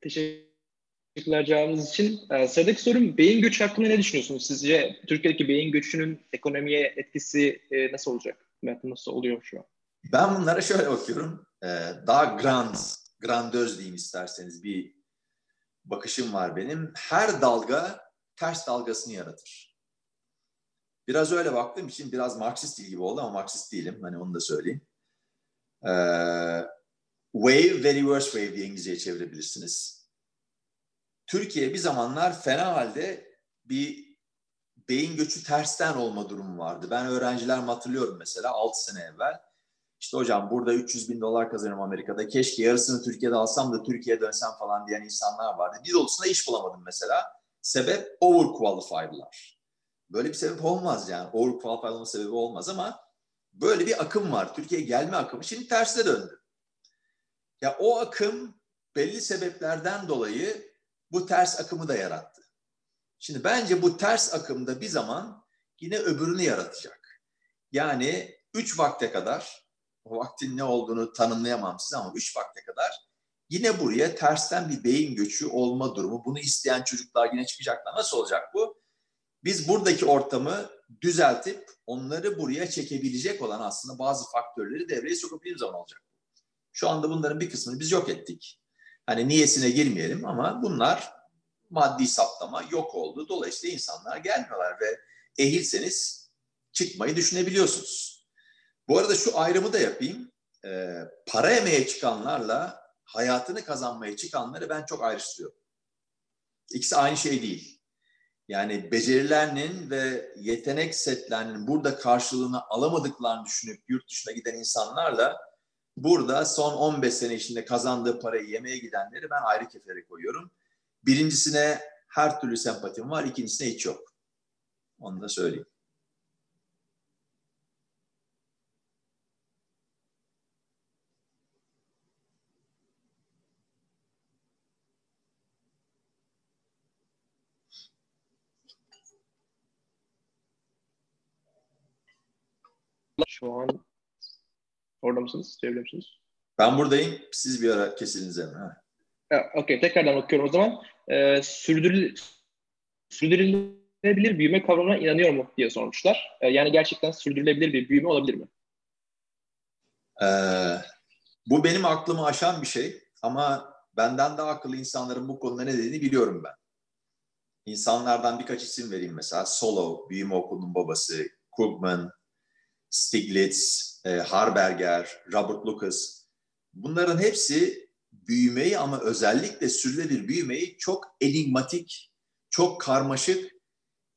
Teşekkürler cevabınız için. Ee, sıradaki sorum beyin göçü hakkında ne düşünüyorsunuz? Sizce Türkiye'deki beyin göçünün ekonomiye etkisi e, nasıl olacak? Nasıl oluyor şu an? Ben bunlara şöyle bakıyorum. Ee, daha grand, grandöz diyeyim isterseniz bir bakışım var benim. Her dalga ters dalgasını yaratır. Biraz öyle baktığım için biraz Marksist gibi oldu ama Marksist değilim. Hani onu da söyleyeyim. Ee, wave ve reverse wave diye İngilizceye çevirebilirsiniz. Türkiye bir zamanlar fena halde bir beyin göçü tersten olma durumu vardı. Ben öğrencilerimi hatırlıyorum mesela 6 sene evvel. İşte hocam burada 300 bin dolar kazanıyorum Amerika'da. Keşke yarısını Türkiye'de alsam da Türkiye'ye dönsem falan diyen insanlar vardı. Bir dolusuna iş bulamadım mesela. Sebep overqualified'lar. Böyle bir sebep olmaz yani. Overqualified olma sebebi olmaz ama böyle bir akım var. Türkiye'ye gelme akımı. Şimdi tersine döndü. Ya o akım belli sebeplerden dolayı bu ters akımı da yarattı. Şimdi bence bu ters akımda bir zaman yine öbürünü yaratacak. Yani üç vakte kadar, o vaktin ne olduğunu tanımlayamam size ama üç vakte kadar yine buraya tersten bir beyin göçü olma durumu. Bunu isteyen çocuklar yine çıkacaklar. Nasıl olacak bu? Biz buradaki ortamı düzeltip onları buraya çekebilecek olan aslında bazı faktörleri devreye sokabildiğimiz zaman olacak. Şu anda bunların bir kısmını biz yok ettik. Hani niyesine girmeyelim ama bunlar maddi saptama yok oldu. Dolayısıyla insanlar gelmiyorlar ve ehilseniz çıkmayı düşünebiliyorsunuz. Bu arada şu ayrımı da yapayım. Ee, para emeğe çıkanlarla hayatını kazanmaya çıkanları ben çok ayrıştırıyorum. İkisi aynı şey değil. Yani becerilerinin ve yetenek setlerinin burada karşılığını alamadıklarını düşünüp yurt dışına giden insanlarla burada son 15 sene içinde kazandığı parayı yemeye gidenleri ben ayrı kefere koyuyorum. Birincisine her türlü sempatim var, ikincisine hiç yok. Onu da söyleyeyim. Şu an orada mısınız? Çevirebilir misiniz? Ben buradayım. Siz bir ara kesiliniz hemen. Okey. Tekrardan okuyorum o zaman. Ee, sürdürül sürdürülebilir büyüme kavramına inanıyor mu diye sormuşlar. Ee, yani gerçekten sürdürülebilir bir büyüme olabilir mi? Ee, bu benim aklımı aşan bir şey ama benden daha akıllı insanların bu konuda ne dediğini biliyorum ben. İnsanlardan birkaç isim vereyim mesela. Solo, büyüme okulunun babası, Krugman, Stiglitz, e, Harberger, Robert Lucas. Bunların hepsi büyümeyi ama özellikle sürdürülebilir büyümeyi çok enigmatik, çok karmaşık,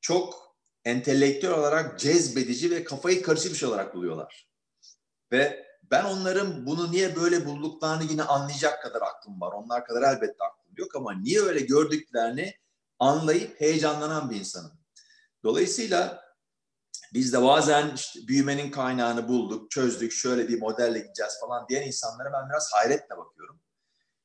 çok entelektüel olarak cezbedici ve kafayı karışık bir şey olarak buluyorlar. Ve ben onların bunu niye böyle bulduklarını yine anlayacak kadar aklım var. Onlar kadar elbette aklım yok ama niye öyle gördüklerini anlayıp heyecanlanan bir insanım. Dolayısıyla biz de bazen işte büyümenin kaynağını bulduk, çözdük, şöyle bir modelle gideceğiz falan diyen insanlara ben biraz hayretle bakıyorum.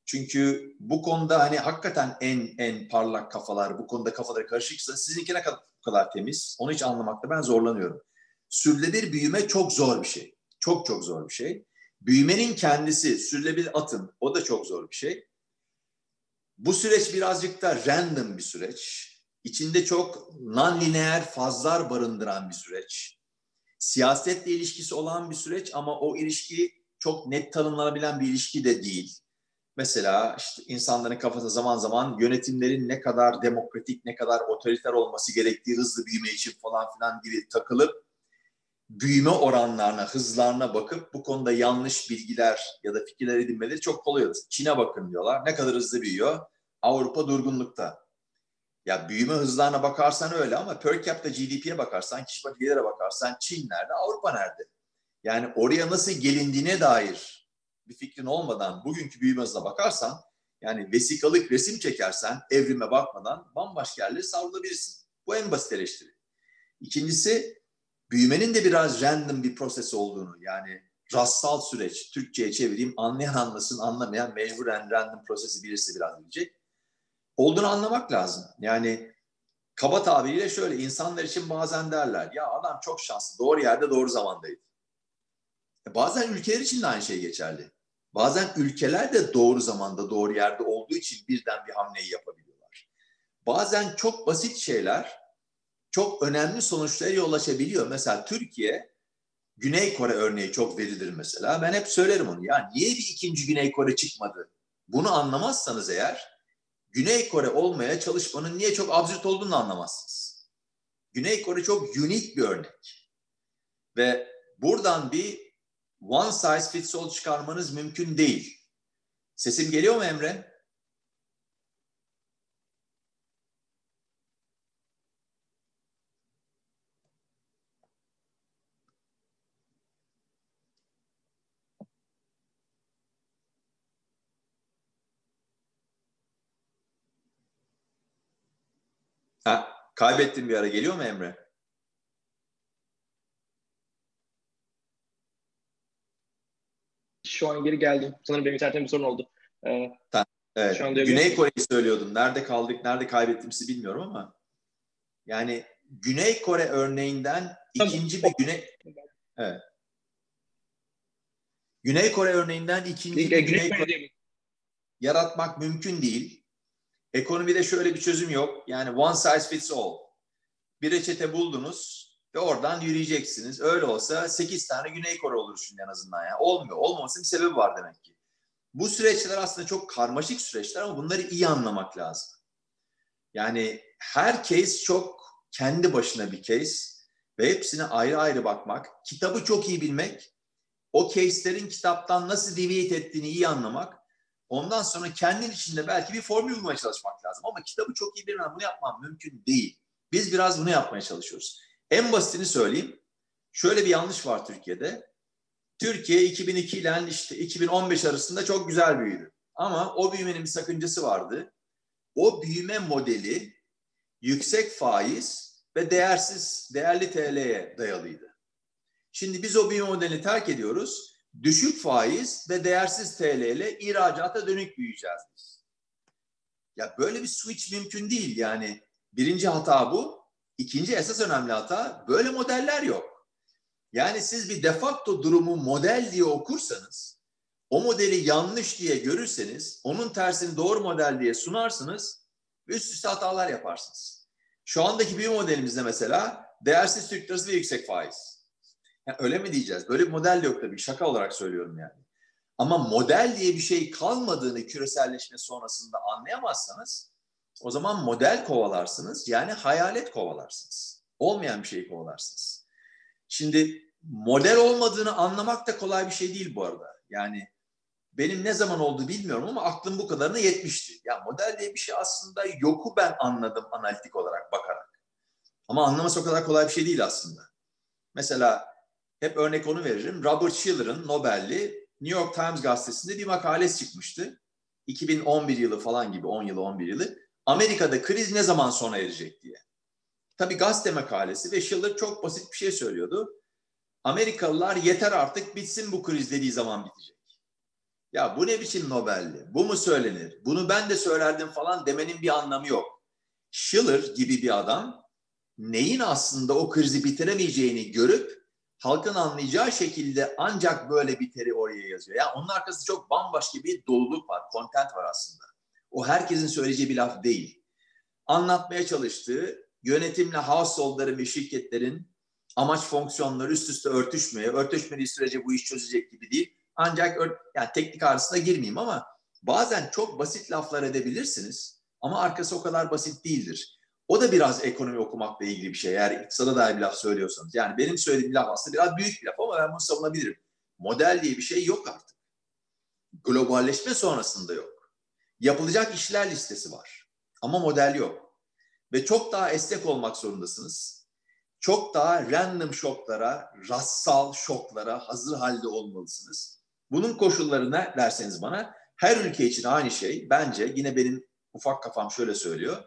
Çünkü bu konuda hani hakikaten en en parlak kafalar, bu konuda kafaları karışıksa sizinki ne kadar, kadar temiz onu hiç anlamakta ben zorlanıyorum. Sürdürülebilir büyüme çok zor bir şey. Çok çok zor bir şey. Büyümenin kendisi, sürdürülebilir atın o da çok zor bir şey. Bu süreç birazcık da random bir süreç. İçinde çok non-lineer fazlar barındıran bir süreç. Siyasetle ilişkisi olan bir süreç ama o ilişki çok net tanımlanabilen bir ilişki de değil. Mesela işte insanların kafasında zaman zaman yönetimlerin ne kadar demokratik, ne kadar otoriter olması gerektiği hızlı büyüme için falan filan gibi takılıp büyüme oranlarına, hızlarına bakıp bu konuda yanlış bilgiler ya da fikirler edinmeleri çok kolay olur. Çin'e bakın diyorlar. Ne kadar hızlı büyüyor? Avrupa durgunlukta. Ya büyüme hızlarına bakarsan öyle ama per capita GDP'ye bakarsan, kişi başı bakarsan Çin nerede, Avrupa nerede? Yani oraya nasıl gelindiğine dair bir fikrin olmadan bugünkü büyüme hızına bakarsan, yani vesikalık resim çekersen evrime bakmadan bambaşka yerlere savrulabilirsin. Bu en basit eleştiri. İkincisi büyümenin de biraz random bir proses olduğunu yani rastsal süreç, Türkçe'ye çevireyim anlayan anlasın, anlamayan mecburen random prosesi birisi biraz bilecek. Olduğunu anlamak lazım. Yani kaba tabiriyle şöyle insanlar için bazen derler ya adam çok şanslı doğru yerde doğru zamandaydı. E bazen ülkeler için de aynı şey geçerli. Bazen ülkeler de doğru zamanda doğru yerde olduğu için birden bir hamleyi yapabiliyorlar. Bazen çok basit şeyler çok önemli sonuçlara yol açabiliyor. Mesela Türkiye, Güney Kore örneği çok verilir mesela. Ben hep söylerim onu. Ya niye bir ikinci Güney Kore çıkmadı? Bunu anlamazsanız eğer Güney Kore olmaya çalışmanın niye çok absürt olduğunu anlamazsınız. Güney Kore çok unik bir örnek. Ve buradan bir one size fits all çıkarmanız mümkün değil. Sesim geliyor mu Emre? Ha, kaybettim bir ara. Geliyor mu Emre? Şu an geri geldim. Sanırım benim internetimde bir sorun oldu. Ee, evet. Şu an Güney Kore'yi söylüyordum. Nerede kaldık, nerede kaybettiğimizi bilmiyorum ama yani Güney Kore örneğinden ikinci bir Güney evet. Güney Kore örneğinden ikinci bir Güney Kore yaratmak mümkün değil. Ekonomide şöyle bir çözüm yok. Yani one size fits all. Bir reçete buldunuz ve oradan yürüyeceksiniz. Öyle olsa 8 tane Güney Kore olur şimdi en azından. Yani. Olmuyor. Olmamasının bir sebebi var demek ki. Bu süreçler aslında çok karmaşık süreçler ama bunları iyi anlamak lazım. Yani her case çok kendi başına bir case ve hepsine ayrı ayrı bakmak, kitabı çok iyi bilmek, o case'lerin kitaptan nasıl deviate ettiğini iyi anlamak Ondan sonra kendin içinde belki bir formül bulmaya çalışmak lazım. Ama kitabı çok iyi bilmem bunu yapmam mümkün değil. Biz biraz bunu yapmaya çalışıyoruz. En basitini söyleyeyim. Şöyle bir yanlış var Türkiye'de. Türkiye 2002 ile işte 2015 arasında çok güzel büyüdü. Ama o büyümenin bir sakıncası vardı. O büyüme modeli yüksek faiz ve değersiz, değerli TL'ye dayalıydı. Şimdi biz o büyüme modelini terk ediyoruz düşük faiz ve değersiz TL ile ihracata dönük büyüyeceğiz biz. Ya böyle bir switch mümkün değil yani. Birinci hata bu. İkinci esas önemli hata böyle modeller yok. Yani siz bir defakto durumu model diye okursanız, o modeli yanlış diye görürseniz, onun tersini doğru model diye sunarsınız üst üste hatalar yaparsınız. Şu andaki bir modelimizde mesela değersiz Türk lirası ve yüksek faiz. Yani öyle mi diyeceğiz? Böyle bir model de yok tabii. Şaka olarak söylüyorum yani. Ama model diye bir şey kalmadığını küreselleşme sonrasında anlayamazsanız o zaman model kovalarsınız yani hayalet kovalarsınız. Olmayan bir şey kovalarsınız. Şimdi model olmadığını anlamak da kolay bir şey değil bu arada. Yani benim ne zaman oldu bilmiyorum ama aklım bu kadarına yetmişti. Ya model diye bir şey aslında yoku ben anladım analitik olarak bakarak. Ama anlaması o kadar kolay bir şey değil aslında. Mesela hep örnek onu veririm. Robert Schiller'ın Nobel'li New York Times gazetesinde bir makalesi çıkmıştı. 2011 yılı falan gibi 10 yılı 11 yılı. Amerika'da kriz ne zaman sona erecek diye. Tabii gazete makalesi ve Schiller çok basit bir şey söylüyordu. Amerikalılar yeter artık bitsin bu kriz dediği zaman bitecek. Ya bu ne biçim Nobel'li? Bu mu söylenir? Bunu ben de söylerdim falan demenin bir anlamı yok. Schiller gibi bir adam neyin aslında o krizi bitiremeyeceğini görüp halkın anlayacağı şekilde ancak böyle biteri oraya yazıyor. Yani onun arkasında çok bambaşka bir doluluk var, content var aslında. O herkesin söyleyeceği bir laf değil. Anlatmaya çalıştığı yönetimle householdların ve şirketlerin amaç fonksiyonları üst üste örtüşmeye, örtüşmediği sürece bu iş çözecek gibi değil. Ancak yani teknik arasına girmeyeyim ama bazen çok basit laflar edebilirsiniz ama arkası o kadar basit değildir. O da biraz ekonomi okumakla ilgili bir şey. Eğer iktisada dair bir laf söylüyorsanız. Yani benim söylediğim laf aslında biraz büyük bir laf ama ben bunu savunabilirim. Model diye bir şey yok artık. Globalleşme sonrasında yok. Yapılacak işler listesi var. Ama model yok. Ve çok daha esnek olmak zorundasınız. Çok daha random şoklara, rastsal şoklara hazır halde olmalısınız. Bunun koşulları ne derseniz bana her ülke için aynı şey. Bence yine benim ufak kafam şöyle söylüyor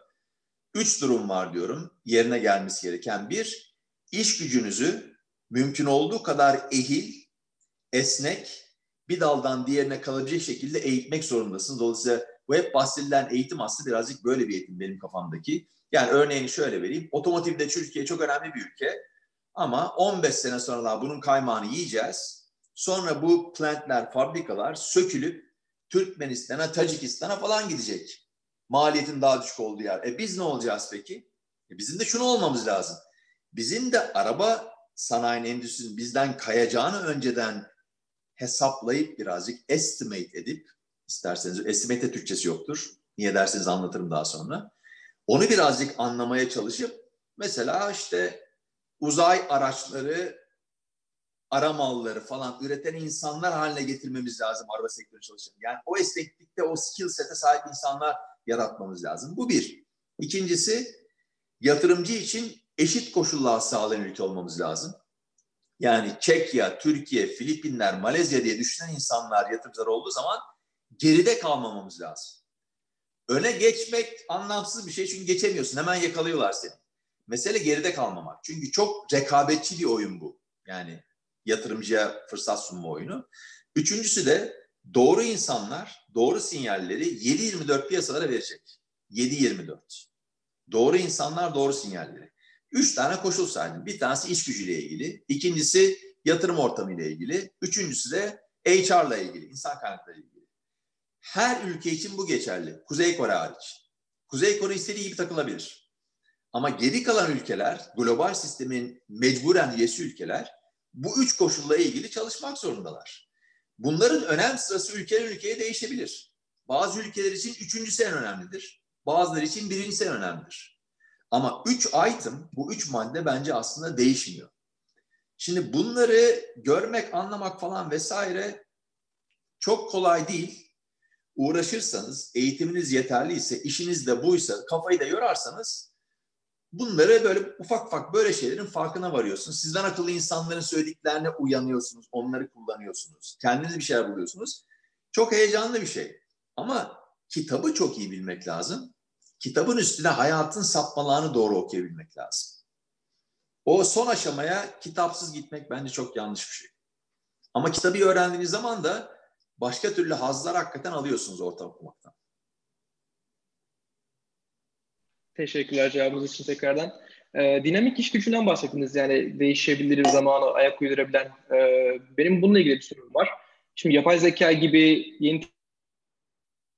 Üç durum var diyorum yerine gelmesi gereken. Bir, iş gücünüzü mümkün olduğu kadar ehil, esnek, bir daldan diğerine kalabilecek şekilde eğitmek zorundasınız. Dolayısıyla bu hep bahsedilen eğitim aslında birazcık böyle bir eğitim benim kafamdaki. Yani örneğini şöyle vereyim. Otomotivde Türkiye çok önemli bir ülke. Ama 15 sene sonra bunun kaymağını yiyeceğiz. Sonra bu plantler, fabrikalar sökülüp Türkmenistan'a, Tacikistan'a falan gidecek maliyetin daha düşük olduğu yer. E biz ne olacağız peki? E bizim de şunu olmamız lazım. Bizim de araba sanayinin endüstrisinin bizden kayacağını önceden hesaplayıp birazcık estimate edip isterseniz estimate Türkçesi yoktur. Niye derseniz anlatırım daha sonra. Onu birazcık anlamaya çalışıp mesela işte uzay araçları aramalları falan üreten insanlar haline getirmemiz lazım araba sektörü çalışan. Yani o esneklikte o skill set'e sahip insanlar yaratmamız lazım. Bu bir. İkincisi yatırımcı için eşit koşullar sağlayan ülke olmamız lazım. Yani Çekya, Türkiye, Filipinler, Malezya diye düşünen insanlar yatırımcılar olduğu zaman geride kalmamamız lazım. Öne geçmek anlamsız bir şey çünkü geçemiyorsun. Hemen yakalıyorlar seni. Mesele geride kalmamak. Çünkü çok rekabetçi bir oyun bu. Yani yatırımcıya fırsat sunma oyunu. Üçüncüsü de doğru insanlar doğru sinyalleri 7-24 piyasalara verecek. 7-24. Doğru insanlar doğru sinyalleri. Üç tane koşul saydım. Bir tanesi iş gücüyle ilgili. ikincisi yatırım ortamıyla ilgili. Üçüncüsü de HR'la ilgili, insan kaynakları ilgili. Her ülke için bu geçerli. Kuzey Kore hariç. Kuzey Kore istediği gibi takılabilir. Ama geri kalan ülkeler, global sistemin mecburen üyesi ülkeler bu üç koşulla ilgili çalışmak zorundalar. Bunların önem sırası ülkeden ülkeye değişebilir. Bazı ülkeler için üçüncüsü en önemlidir. Bazıları için birincisi en önemlidir. Ama üç item, bu üç madde bence aslında değişmiyor. Şimdi bunları görmek, anlamak falan vesaire çok kolay değil. Uğraşırsanız, eğitiminiz yeterliyse, işiniz de buysa, kafayı da yorarsanız bunları böyle ufak ufak böyle şeylerin farkına varıyorsunuz. Sizden akıllı insanların söylediklerine uyanıyorsunuz, onları kullanıyorsunuz. Kendiniz bir şeyler buluyorsunuz. Çok heyecanlı bir şey. Ama kitabı çok iyi bilmek lazım. Kitabın üstüne hayatın sapmalarını doğru okuyabilmek lazım. O son aşamaya kitapsız gitmek bence çok yanlış bir şey. Ama kitabı öğrendiğiniz zaman da başka türlü hazlar hakikaten alıyorsunuz orta okumaktan. Teşekkürler cevabınız için tekrardan. Ee, dinamik iş gücünden bahsettiniz. Yani değişebilir zamanı ayak uydurabilen. Ee, benim bununla ilgili bir sorum var. Şimdi yapay zeka gibi yeni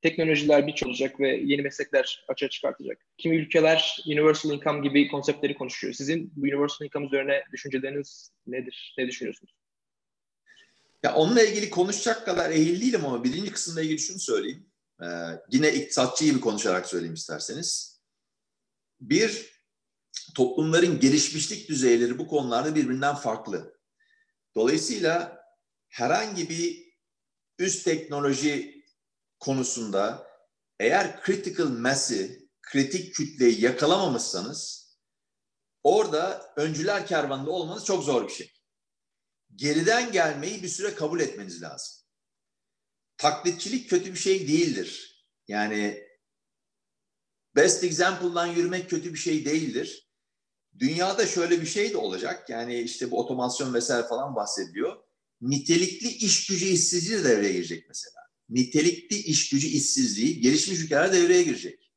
teknolojiler biç olacak ve yeni meslekler açığa çıkartacak. Kimi ülkeler universal income gibi konseptleri konuşuyor. Sizin bu universal income üzerine düşünceleriniz nedir? Ne düşünüyorsunuz? Ya onunla ilgili konuşacak kadar eğil değilim ama birinci kısımla ilgili şunu söyleyeyim. Ee, yine iktisatçı gibi konuşarak söyleyeyim isterseniz. Bir, toplumların gelişmişlik düzeyleri bu konularda birbirinden farklı. Dolayısıyla herhangi bir üst teknoloji konusunda eğer critical mass'i, kritik kütleyi yakalamamışsanız orada öncüler kervanında olmanız çok zor bir şey. Geriden gelmeyi bir süre kabul etmeniz lazım. Taklitçilik kötü bir şey değildir. Yani best example'dan yürümek kötü bir şey değildir. Dünyada şöyle bir şey de olacak. Yani işte bu otomasyon vesaire falan bahsediyor. Nitelikli iş gücü işsizliği de devreye girecek mesela. Nitelikli iş gücü işsizliği gelişmiş ülkeler devreye girecek.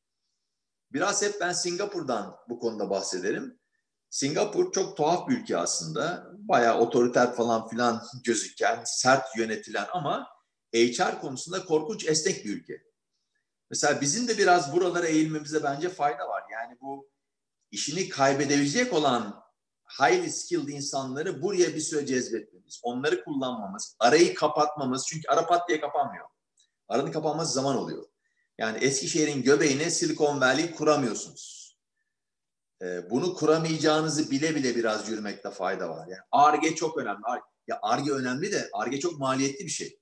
Biraz hep ben Singapur'dan bu konuda bahsederim. Singapur çok tuhaf bir ülke aslında. Bayağı otoriter falan filan gözüken, sert yönetilen ama HR konusunda korkunç esnek bir ülke. Mesela bizim de biraz buralara eğilmemize bence fayda var. Yani bu işini kaybedebilecek olan highly skilled insanları buraya bir süre cezbetmemiz, onları kullanmamız, arayı kapatmamız. Çünkü ara pat diye kapanmıyor. Aranın kapanması zaman oluyor. Yani Eskişehir'in göbeğine Silicon Valley kuramıyorsunuz. Ee, bunu kuramayacağınızı bile bile biraz yürümekte fayda var. Yani ARGE çok önemli. Ya ARGE önemli de ARGE çok maliyetli bir şey.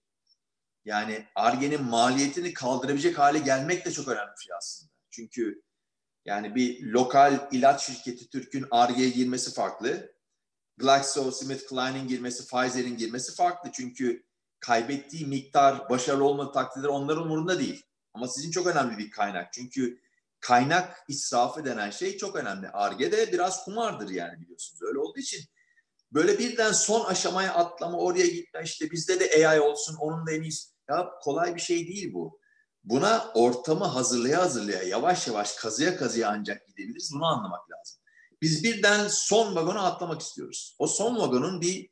Yani ARGE'nin maliyetini kaldırabilecek hale gelmek de çok önemli bir şey aslında. Çünkü yani bir lokal ilaç şirketi Türk'ün ARGE'ye girmesi farklı. GlaxoSmithKline'in girmesi, Pfizer'in girmesi farklı. Çünkü kaybettiği miktar başarılı olmadığı takdirde onların umurunda değil. Ama sizin çok önemli bir kaynak. Çünkü kaynak israfı denen şey çok önemli. ARGE de biraz kumardır yani biliyorsunuz. Öyle olduğu için böyle birden son aşamaya atlama, oraya gitme işte bizde de AI olsun, onun da en iyisi. Ya kolay bir şey değil bu. Buna ortamı hazırlaya hazırlaya, yavaş yavaş kazıya kazıya ancak gidebiliriz. Bunu anlamak lazım. Biz birden son vagona atlamak istiyoruz. O son vagonun bir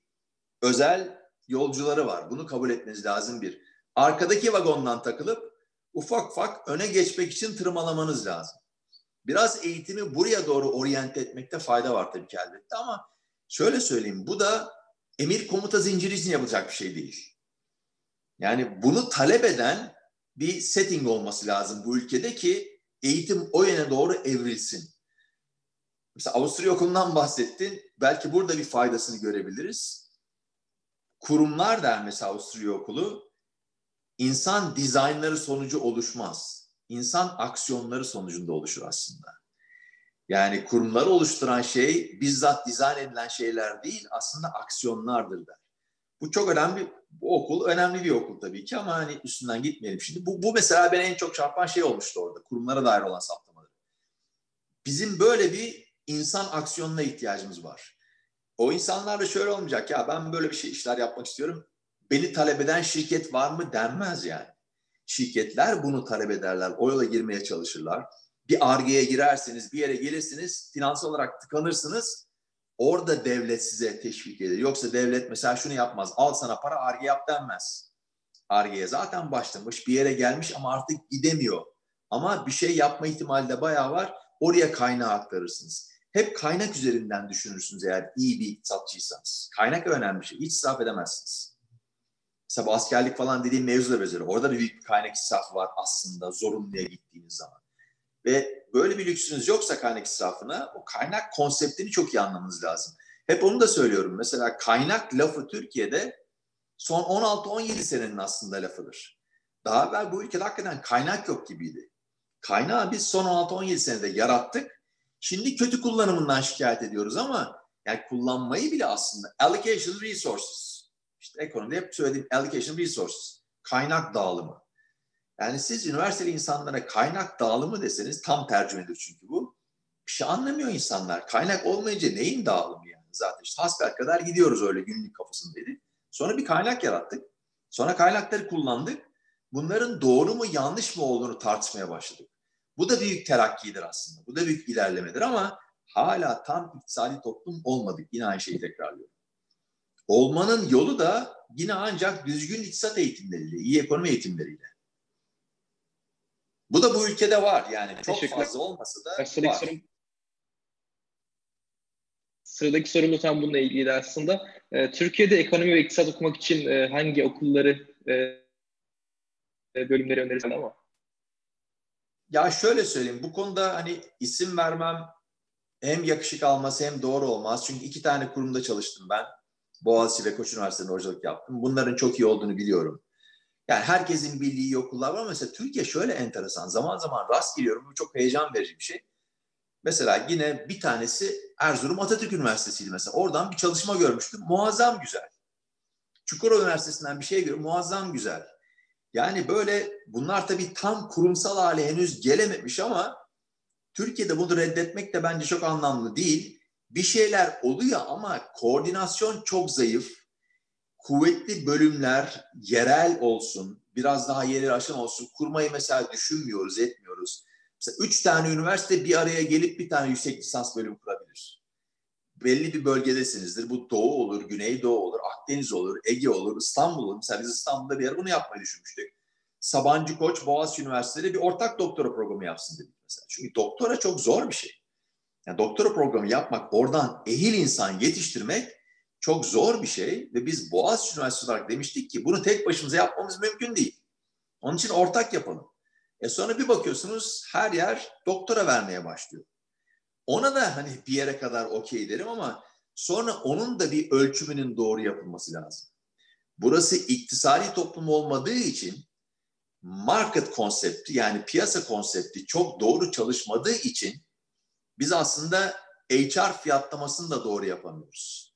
özel yolcuları var. Bunu kabul etmeniz lazım bir. Arkadaki vagondan takılıp ufak ufak öne geçmek için tırmalamanız lazım. Biraz eğitimi buraya doğru oryante etmekte fayda var tabii ki elbette ama şöyle söyleyeyim bu da emir komuta zinciri için yapılacak bir şey değil. Yani bunu talep eden bir setting olması lazım bu ülkede ki eğitim o yöne doğru evrilsin. Mesela Avusturya okulundan bahsettin. Belki burada bir faydasını görebiliriz. Kurumlar der mesela Avusturya okulu. İnsan dizaynları sonucu oluşmaz. İnsan aksiyonları sonucunda oluşur aslında. Yani kurumları oluşturan şey bizzat dizayn edilen şeyler değil aslında aksiyonlardır der. Bu çok önemli. Bu okul önemli bir okul tabii ki ama hani üstünden gitmeyelim şimdi. Bu, bu mesela beni en çok çarpan şey olmuştu orada. Kurumlara dair olan saptamaları. Bizim böyle bir insan aksiyonuna ihtiyacımız var. O insanlar da şöyle olmayacak ya ben böyle bir şey işler yapmak istiyorum. Beni talep eden şirket var mı denmez yani. Şirketler bunu talep ederler. O yola girmeye çalışırlar. Bir argeye girerseniz, bir yere gelirsiniz, finansal olarak tıkanırsınız. Orada devlet size teşvik eder. Yoksa devlet mesela şunu yapmaz. Al sana para arge yap denmez. Arge'ye zaten başlamış, bir yere gelmiş ama artık gidemiyor. Ama bir şey yapma ihtimali de bayağı var. Oraya kaynağı aktarırsınız. Hep kaynak üzerinden düşünürsünüz eğer iyi bir iktisatçıysanız. Kaynak önemli bir şey. Hiç israf edemezsiniz. Mesela askerlik falan dediğim mevzu da böyle. Orada da büyük bir kaynak israfı var aslında zorunluya gittiğiniz zaman. Ve böyle bir lüksünüz yoksa kaynak israfına o kaynak konseptini çok iyi anlamanız lazım. Hep onu da söylüyorum. Mesela kaynak lafı Türkiye'de son 16-17 senenin aslında lafıdır. Daha evvel bu ülkede hakikaten kaynak yok gibiydi. Kaynağı biz son 16-17 senede yarattık. Şimdi kötü kullanımından şikayet ediyoruz ama yani kullanmayı bile aslında allocation resources. İşte ekonomide hep söylediğim allocation resources. Kaynak dağılımı. Yani siz üniversiteli insanlara kaynak dağılımı deseniz tam tercümedir çünkü bu. Bir şey anlamıyor insanlar. Kaynak olmayınca neyin dağılımı yani? Zaten işte hasbel kadar gidiyoruz öyle günlük kafasındaydı. Sonra bir kaynak yarattık. Sonra kaynakları kullandık. Bunların doğru mu yanlış mı olduğunu tartışmaya başladık. Bu da büyük terakkidir aslında. Bu da büyük ilerlemedir ama hala tam iktisadi toplum olmadık. Yine aynı şeyi tekrarlıyorum. Olmanın yolu da yine ancak düzgün iktisat eğitimleriyle, iyi ekonomi eğitimleriyle. Bu da bu ülkede var yani çok fazla olmasa da var. sıradaki sorum tam bununla ilgili aslında. E, Türkiye'de ekonomi ve iktisat okumak için e, hangi okulları e, e bölümleri önerirsin ama? Ya şöyle söyleyeyim. Bu konuda hani isim vermem hem yakışık alması hem doğru olmaz. Çünkü iki tane kurumda çalıştım ben. Boğaziçi ve Koç Üniversitesi'nde hocalık yaptım. Bunların çok iyi olduğunu biliyorum. Yani herkesin bildiği okullar var. Mesela Türkiye şöyle enteresan. Zaman zaman rast geliyorum. Bu çok heyecan verici bir şey. Mesela yine bir tanesi Erzurum Atatürk Üniversitesi'ydi mesela. Oradan bir çalışma görmüştüm. Muazzam güzel. Çukurova Üniversitesi'nden bir şey görüyorum. Muazzam güzel. Yani böyle bunlar tabii tam kurumsal hale henüz gelememiş ama Türkiye'de bunu reddetmek de bence çok anlamlı değil. Bir şeyler oluyor ama koordinasyon çok zayıf. Kuvvetli bölümler yerel olsun, biraz daha yerel aşan olsun. Kurmayı mesela düşünmüyoruz, etmiyoruz. Mesela üç tane üniversite bir araya gelip bir tane yüksek lisans bölümü kurabilir. Belli bir bölgedesinizdir. Bu Doğu olur, Güneydoğu olur, Akdeniz olur, Ege olur, İstanbul olur. Mesela biz İstanbul'da bir yer bunu yapmayı düşünmüştük. Sabancı Koç, Boğaziçi Üniversitesi'yle bir ortak doktora programı yapsın dedik mesela. Çünkü doktora çok zor bir şey. Yani doktora programı yapmak, oradan ehil insan yetiştirmek çok zor bir şey ve biz Boğaziçi Üniversitesi olarak demiştik ki bunu tek başımıza yapmamız mümkün değil. Onun için ortak yapalım. E sonra bir bakıyorsunuz her yer doktora vermeye başlıyor. Ona da hani bir yere kadar okey derim ama sonra onun da bir ölçümünün doğru yapılması lazım. Burası iktisadi toplum olmadığı için market konsepti yani piyasa konsepti çok doğru çalışmadığı için biz aslında HR fiyatlamasını da doğru yapamıyoruz.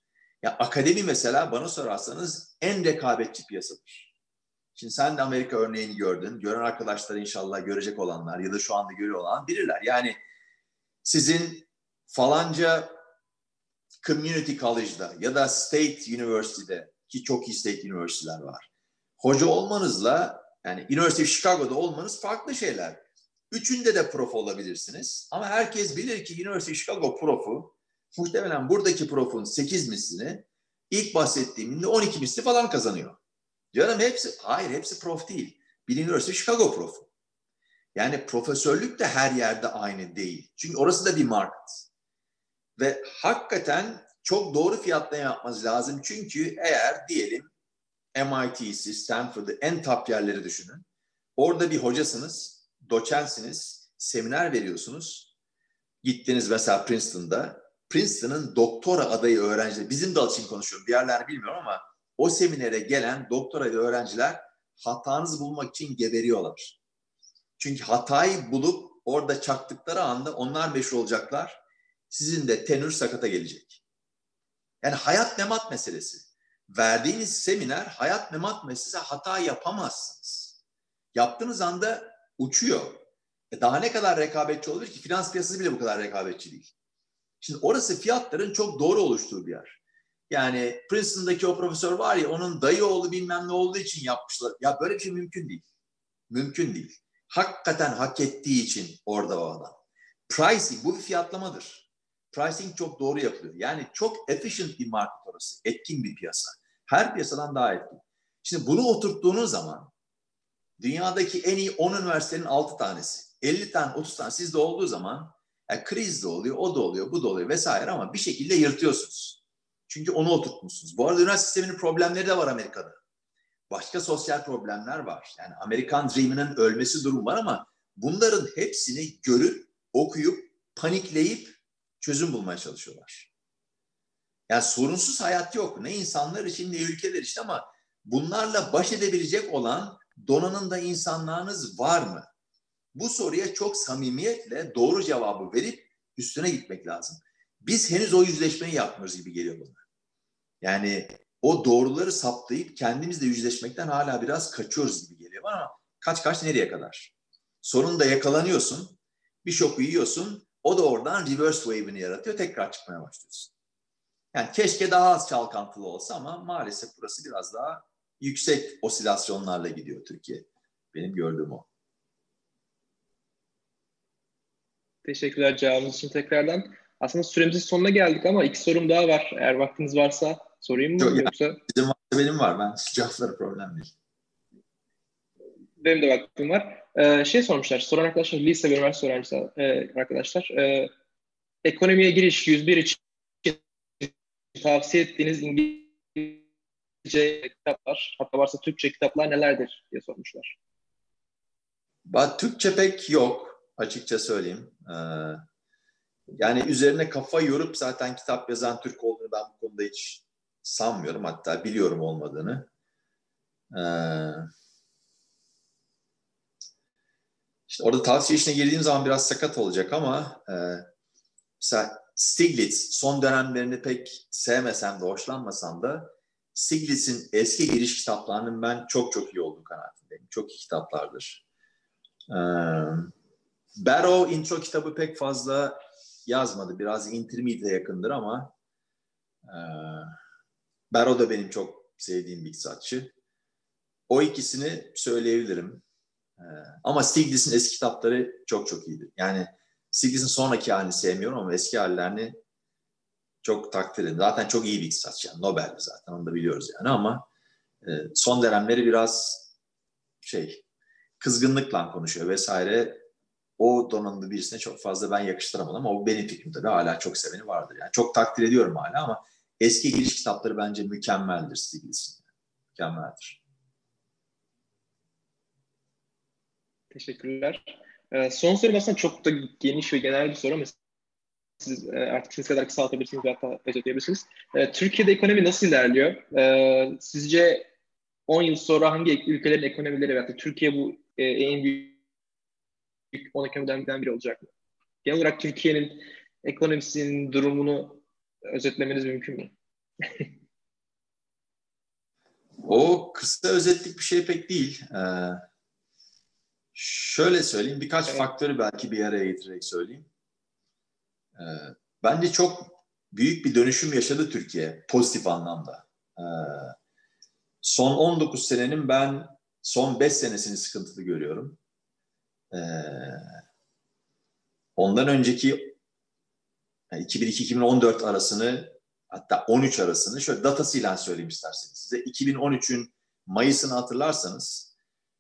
Ya akademi mesela bana sorarsanız en rekabetçi piyasadır. Şimdi sen de Amerika örneğini gördün. Gören arkadaşlar inşallah görecek olanlar ya da şu anda görüyor olan bilirler. Yani sizin falanca community college'da ya da state university'de ki çok iyi state üniversiteler var. Hoca olmanızla yani University of Chicago'da olmanız farklı şeyler. Üçünde de prof olabilirsiniz. Ama herkes bilir ki University of Chicago profu muhtemelen buradaki profun 8 mislini ilk bahsettiğimde 12 misli falan kazanıyor. Canım hepsi, hayır hepsi prof değil. Bir University of Chicago profu. Yani profesörlük de her yerde aynı değil. Çünkü orası da bir market. Ve hakikaten çok doğru fiyatlama yapmanız lazım. Çünkü eğer diyelim MIT'si, Stanford'ı en top yerleri düşünün. Orada bir hocasınız, doçensiniz, seminer veriyorsunuz. Gittiniz mesela Princeton'da. Princeton'ın doktora adayı öğrenciler, bizim dal için konuşuyorum, diğerlerini bilmiyorum ama o seminere gelen doktora öğrenciler hatanızı bulmak için geberiyorlar. Çünkü hatayı bulup orada çaktıkları anda onlar meşhur olacaklar. Sizin de tenür sakata gelecek. Yani hayat memat meselesi verdiğiniz seminer hayat memat meselesi hata yapamazsınız. Yaptığınız anda uçuyor. E daha ne kadar rekabetçi olabilir ki? Finans piyasası bile bu kadar rekabetçi değil. Şimdi orası fiyatların çok doğru oluştuğu bir yer. Yani Princeton'daki o profesör var ya onun dayı oğlu bilmem ne olduğu için yapmışlar. Ya böyle bir şey mümkün değil. Mümkün değil. Hakikaten hak ettiği için orada o. Pricing bu bir fiyatlamadır. Pricing çok doğru yapılıyor. Yani çok efficient bir market orası. Etkin bir piyasa. Her piyasadan daha etkin. Şimdi bunu oturttuğunuz zaman dünyadaki en iyi 10 üniversitenin 6 tanesi, 50 tane, 30 tane sizde olduğu zaman yani kriz de oluyor, o da oluyor, bu da oluyor vesaire ama bir şekilde yırtıyorsunuz. Çünkü onu oturtmuşsunuz. Bu arada üniversite sisteminin problemleri de var Amerika'da. Başka sosyal problemler var. Yani Amerikan Dream'inin ölmesi durum var ama bunların hepsini görüp, okuyup, panikleyip çözüm bulmaya çalışıyorlar. Yani sorunsuz hayat yok. Ne insanlar için ne ülkeler için ama bunlarla baş edebilecek olan donanımda insanlarınız var mı? Bu soruya çok samimiyetle doğru cevabı verip üstüne gitmek lazım. Biz henüz o yüzleşmeyi yapmıyoruz gibi geliyor bana. Yani o doğruları saptayıp kendimizle yüzleşmekten hala biraz kaçıyoruz gibi geliyor bana kaç kaç nereye kadar? Sonunda yakalanıyorsun, bir şoku yiyorsun, o da oradan reverse wave'ini yaratıyor, tekrar çıkmaya başlıyorsun. Yani keşke daha az çalkantılı olsa ama maalesef burası biraz daha yüksek osilasyonlarla gidiyor Türkiye. Benim gördüğüm o. Teşekkürler cevabınız için tekrardan. Aslında süremizin sonuna geldik ama iki sorum daha var. Eğer vaktiniz varsa sorayım mı? Çok, yoksa... Bizim varsa benim var. Ben cevapları problem değil. Benim de vaktim var. Ee, şey sormuşlar. Soran arkadaşlar lise ve üniversite öğrencisi e, arkadaşlar. E, ekonomiye giriş 101 için tavsiye ettiğiniz İngilizce kitaplar, hatta varsa Türkçe kitaplar nelerdir diye sormuşlar. Ben, Türkçe pek yok açıkça söyleyeyim. Ee, yani üzerine kafa yorup zaten kitap yazan Türk olduğunu ben bu konuda hiç sanmıyorum. Hatta biliyorum olmadığını. Ee, işte orada tavsiye işine girdiğim zaman biraz sakat olacak ama e, mesela Stiglitz son dönemlerini pek sevmesem de hoşlanmasam da Stiglitz'in eski giriş kitaplarının ben çok çok iyi olduğu kanaatindeyim. Çok iyi kitaplardır. Ee, Barrow intro kitabı pek fazla yazmadı. Biraz intermediate yakındır ama e, Barrow da benim çok sevdiğim bir iktisatçı. O ikisini söyleyebilirim. E, ama Stiglitz'in eski kitapları çok çok iyidir. Yani Stiglitz'in sonraki halini sevmiyorum ama eski hallerini çok takdir ederim. Zaten çok iyi bir iktisatçı. Yani Nobel'di zaten onu da biliyoruz yani ama e, son dönemleri biraz şey kızgınlıkla konuşuyor vesaire. O donanımlı birisine çok fazla ben yakıştıramadım ama o benim fikrim tabii hala çok seveni vardır. Yani çok takdir ediyorum hala ama eski giriş kitapları bence mükemmeldir Stiglitz'in. Mükemmeldir. Teşekkürler. Ee, son sorum aslında çok da geniş ve genel bir soru ama siz e, artık siz kadar kısaltabilirsiniz veya özetleyebilirsiniz. E, Türkiye'de ekonomi nasıl ilerliyor? E, sizce 10 yıl sonra hangi ülkelerin ekonomileri veya Türkiye bu e, en büyük 10 ekonomiden biri olacak mı? Genel olarak Türkiye'nin ekonomisinin durumunu özetlemeniz mümkün mü? o kısa özetlik bir şey pek değil. Ee, şöyle söyleyeyim, birkaç evet. faktörü belki bir araya getirerek söyleyeyim. Ee, bence çok büyük bir dönüşüm yaşadı Türkiye pozitif anlamda. Ee, son 19 senenin ben son 5 senesini sıkıntılı görüyorum. Ee, ondan önceki 2002-2014 arasını hatta 13 arasını şöyle datasıyla söyleyeyim isterseniz size. 2013'ün Mayıs'ını hatırlarsanız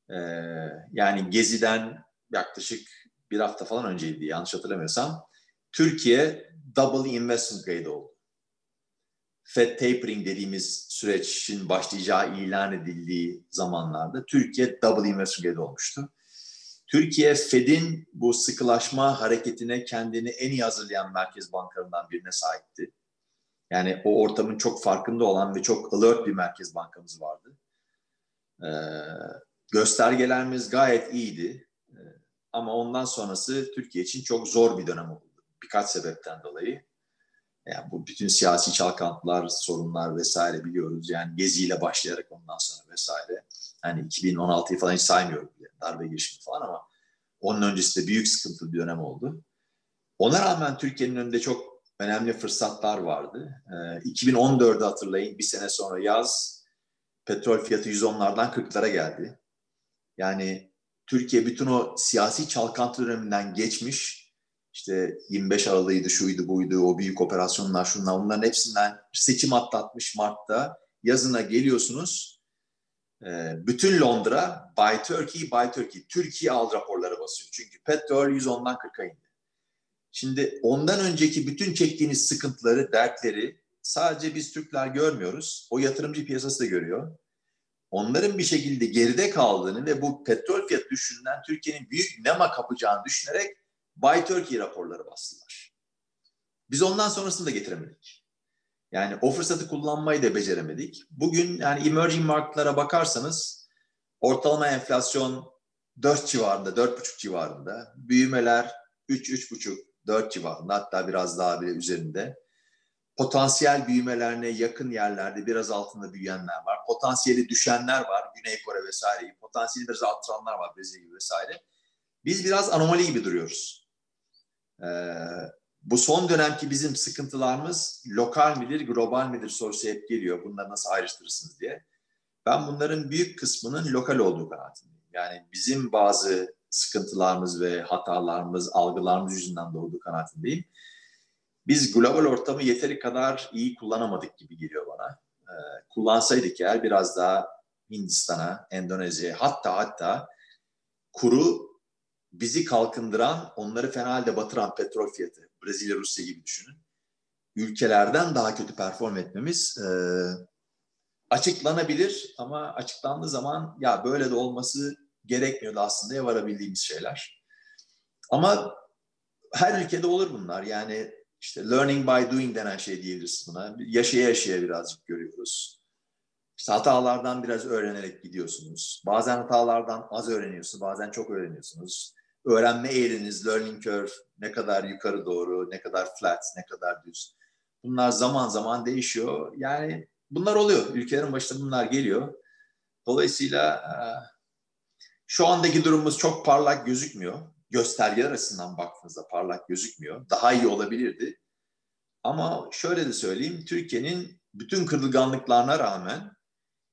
e, yani Gezi'den yaklaşık bir hafta falan önceydi yanlış hatırlamıyorsam Türkiye double investment grade oldu. Fed tapering dediğimiz sürecin başlayacağı ilan edildiği zamanlarda Türkiye double investment grade olmuştu. Türkiye Fed'in bu sıkılaşma hareketine kendini en iyi hazırlayan merkez bankalarından birine sahipti. Yani o ortamın çok farkında olan ve çok alert bir merkez bankamız vardı. Ee, göstergelerimiz gayet iyiydi. Ee, ama ondan sonrası Türkiye için çok zor bir dönem oldu. Birkaç sebepten dolayı. Yani bu bütün siyasi çalkantılar, sorunlar vesaire biliyoruz. Yani geziyle başlayarak ondan sonra vesaire. Hani 2016'yı falan hiç saymıyorum bile. Darbe girişimi falan ama onun öncesinde büyük sıkıntılı bir dönem oldu. Ona rağmen Türkiye'nin önünde çok önemli fırsatlar vardı. Ee, 2014'ü hatırlayın bir sene sonra yaz petrol fiyatı 110'lardan 40'lara geldi. Yani Türkiye bütün o siyasi çalkantı döneminden geçmiş. İşte 25 Aralık'ıydı, şuydu, buydu, o büyük operasyonlar, şunlar, bunların hepsinden seçim atlatmış Mart'ta. Yazına geliyorsunuz. Ee, bütün Londra, Buy Turkey, Buy Turkey, Türkiye al raporları basıyor. Çünkü petrol 110'dan 40'a indi. Şimdi ondan önceki bütün çektiğiniz sıkıntıları, dertleri sadece biz Türkler görmüyoruz. O yatırımcı piyasası da görüyor. Onların bir şekilde geride kaldığını ve bu petrol fiyat düşünden Türkiye'nin büyük nema kapacağını düşünerek Buy Turkey raporları bastılar. Biz ondan sonrasını da getiremedik. Yani o fırsatı kullanmayı da beceremedik. Bugün yani emerging marketlara bakarsanız ortalama enflasyon 4 civarında, 4,5 civarında. Büyümeler 3, 3,5, 4 civarında hatta biraz daha bile üzerinde. Potansiyel büyümelerine yakın yerlerde biraz altında büyüyenler var. Potansiyeli düşenler var. Güney Kore vesaire. Potansiyeli biraz arttıranlar var. Brezilya gibi vesaire. Biz biraz anomali gibi duruyoruz. Ee, bu son dönemki bizim sıkıntılarımız lokal midir, global midir sorusu hep geliyor. Bunları nasıl ayrıştırırsınız diye. Ben bunların büyük kısmının lokal olduğu kanaatindeyim. Yani bizim bazı sıkıntılarımız ve hatalarımız, algılarımız yüzünden doğduğu kanaatindeyim. Biz global ortamı yeteri kadar iyi kullanamadık gibi geliyor bana. Ee, kullansaydık eğer biraz daha Hindistan'a, Endonezya'ya hatta hatta kuru bizi kalkındıran, onları fena halde batıran petrol fiyatı, Brezilya, Rusya gibi düşünün. ülkelerden daha kötü perform etmemiz e, açıklanabilir ama açıklandığı zaman ya böyle de olması gerekmiyordu aslında varabildiğimiz şeyler. Ama her ülkede olur bunlar. Yani işte learning by doing denen şey diyebiliriz buna. Yaşaya yaşaya birazcık görüyoruz. İşte hatalardan biraz öğrenerek gidiyorsunuz. Bazen hatalardan az öğreniyorsunuz, bazen çok öğreniyorsunuz. Öğrenme eğriniz, learning curve ne kadar yukarı doğru, ne kadar flat, ne kadar düz. Bunlar zaman zaman değişiyor. Yani bunlar oluyor. Ülkelerin başında bunlar geliyor. Dolayısıyla e, şu andaki durumumuz çok parlak gözükmüyor. Göstergeler açısından baktığınızda parlak gözükmüyor. Daha iyi olabilirdi. Ama şöyle de söyleyeyim, Türkiye'nin bütün kırılganlıklarına rağmen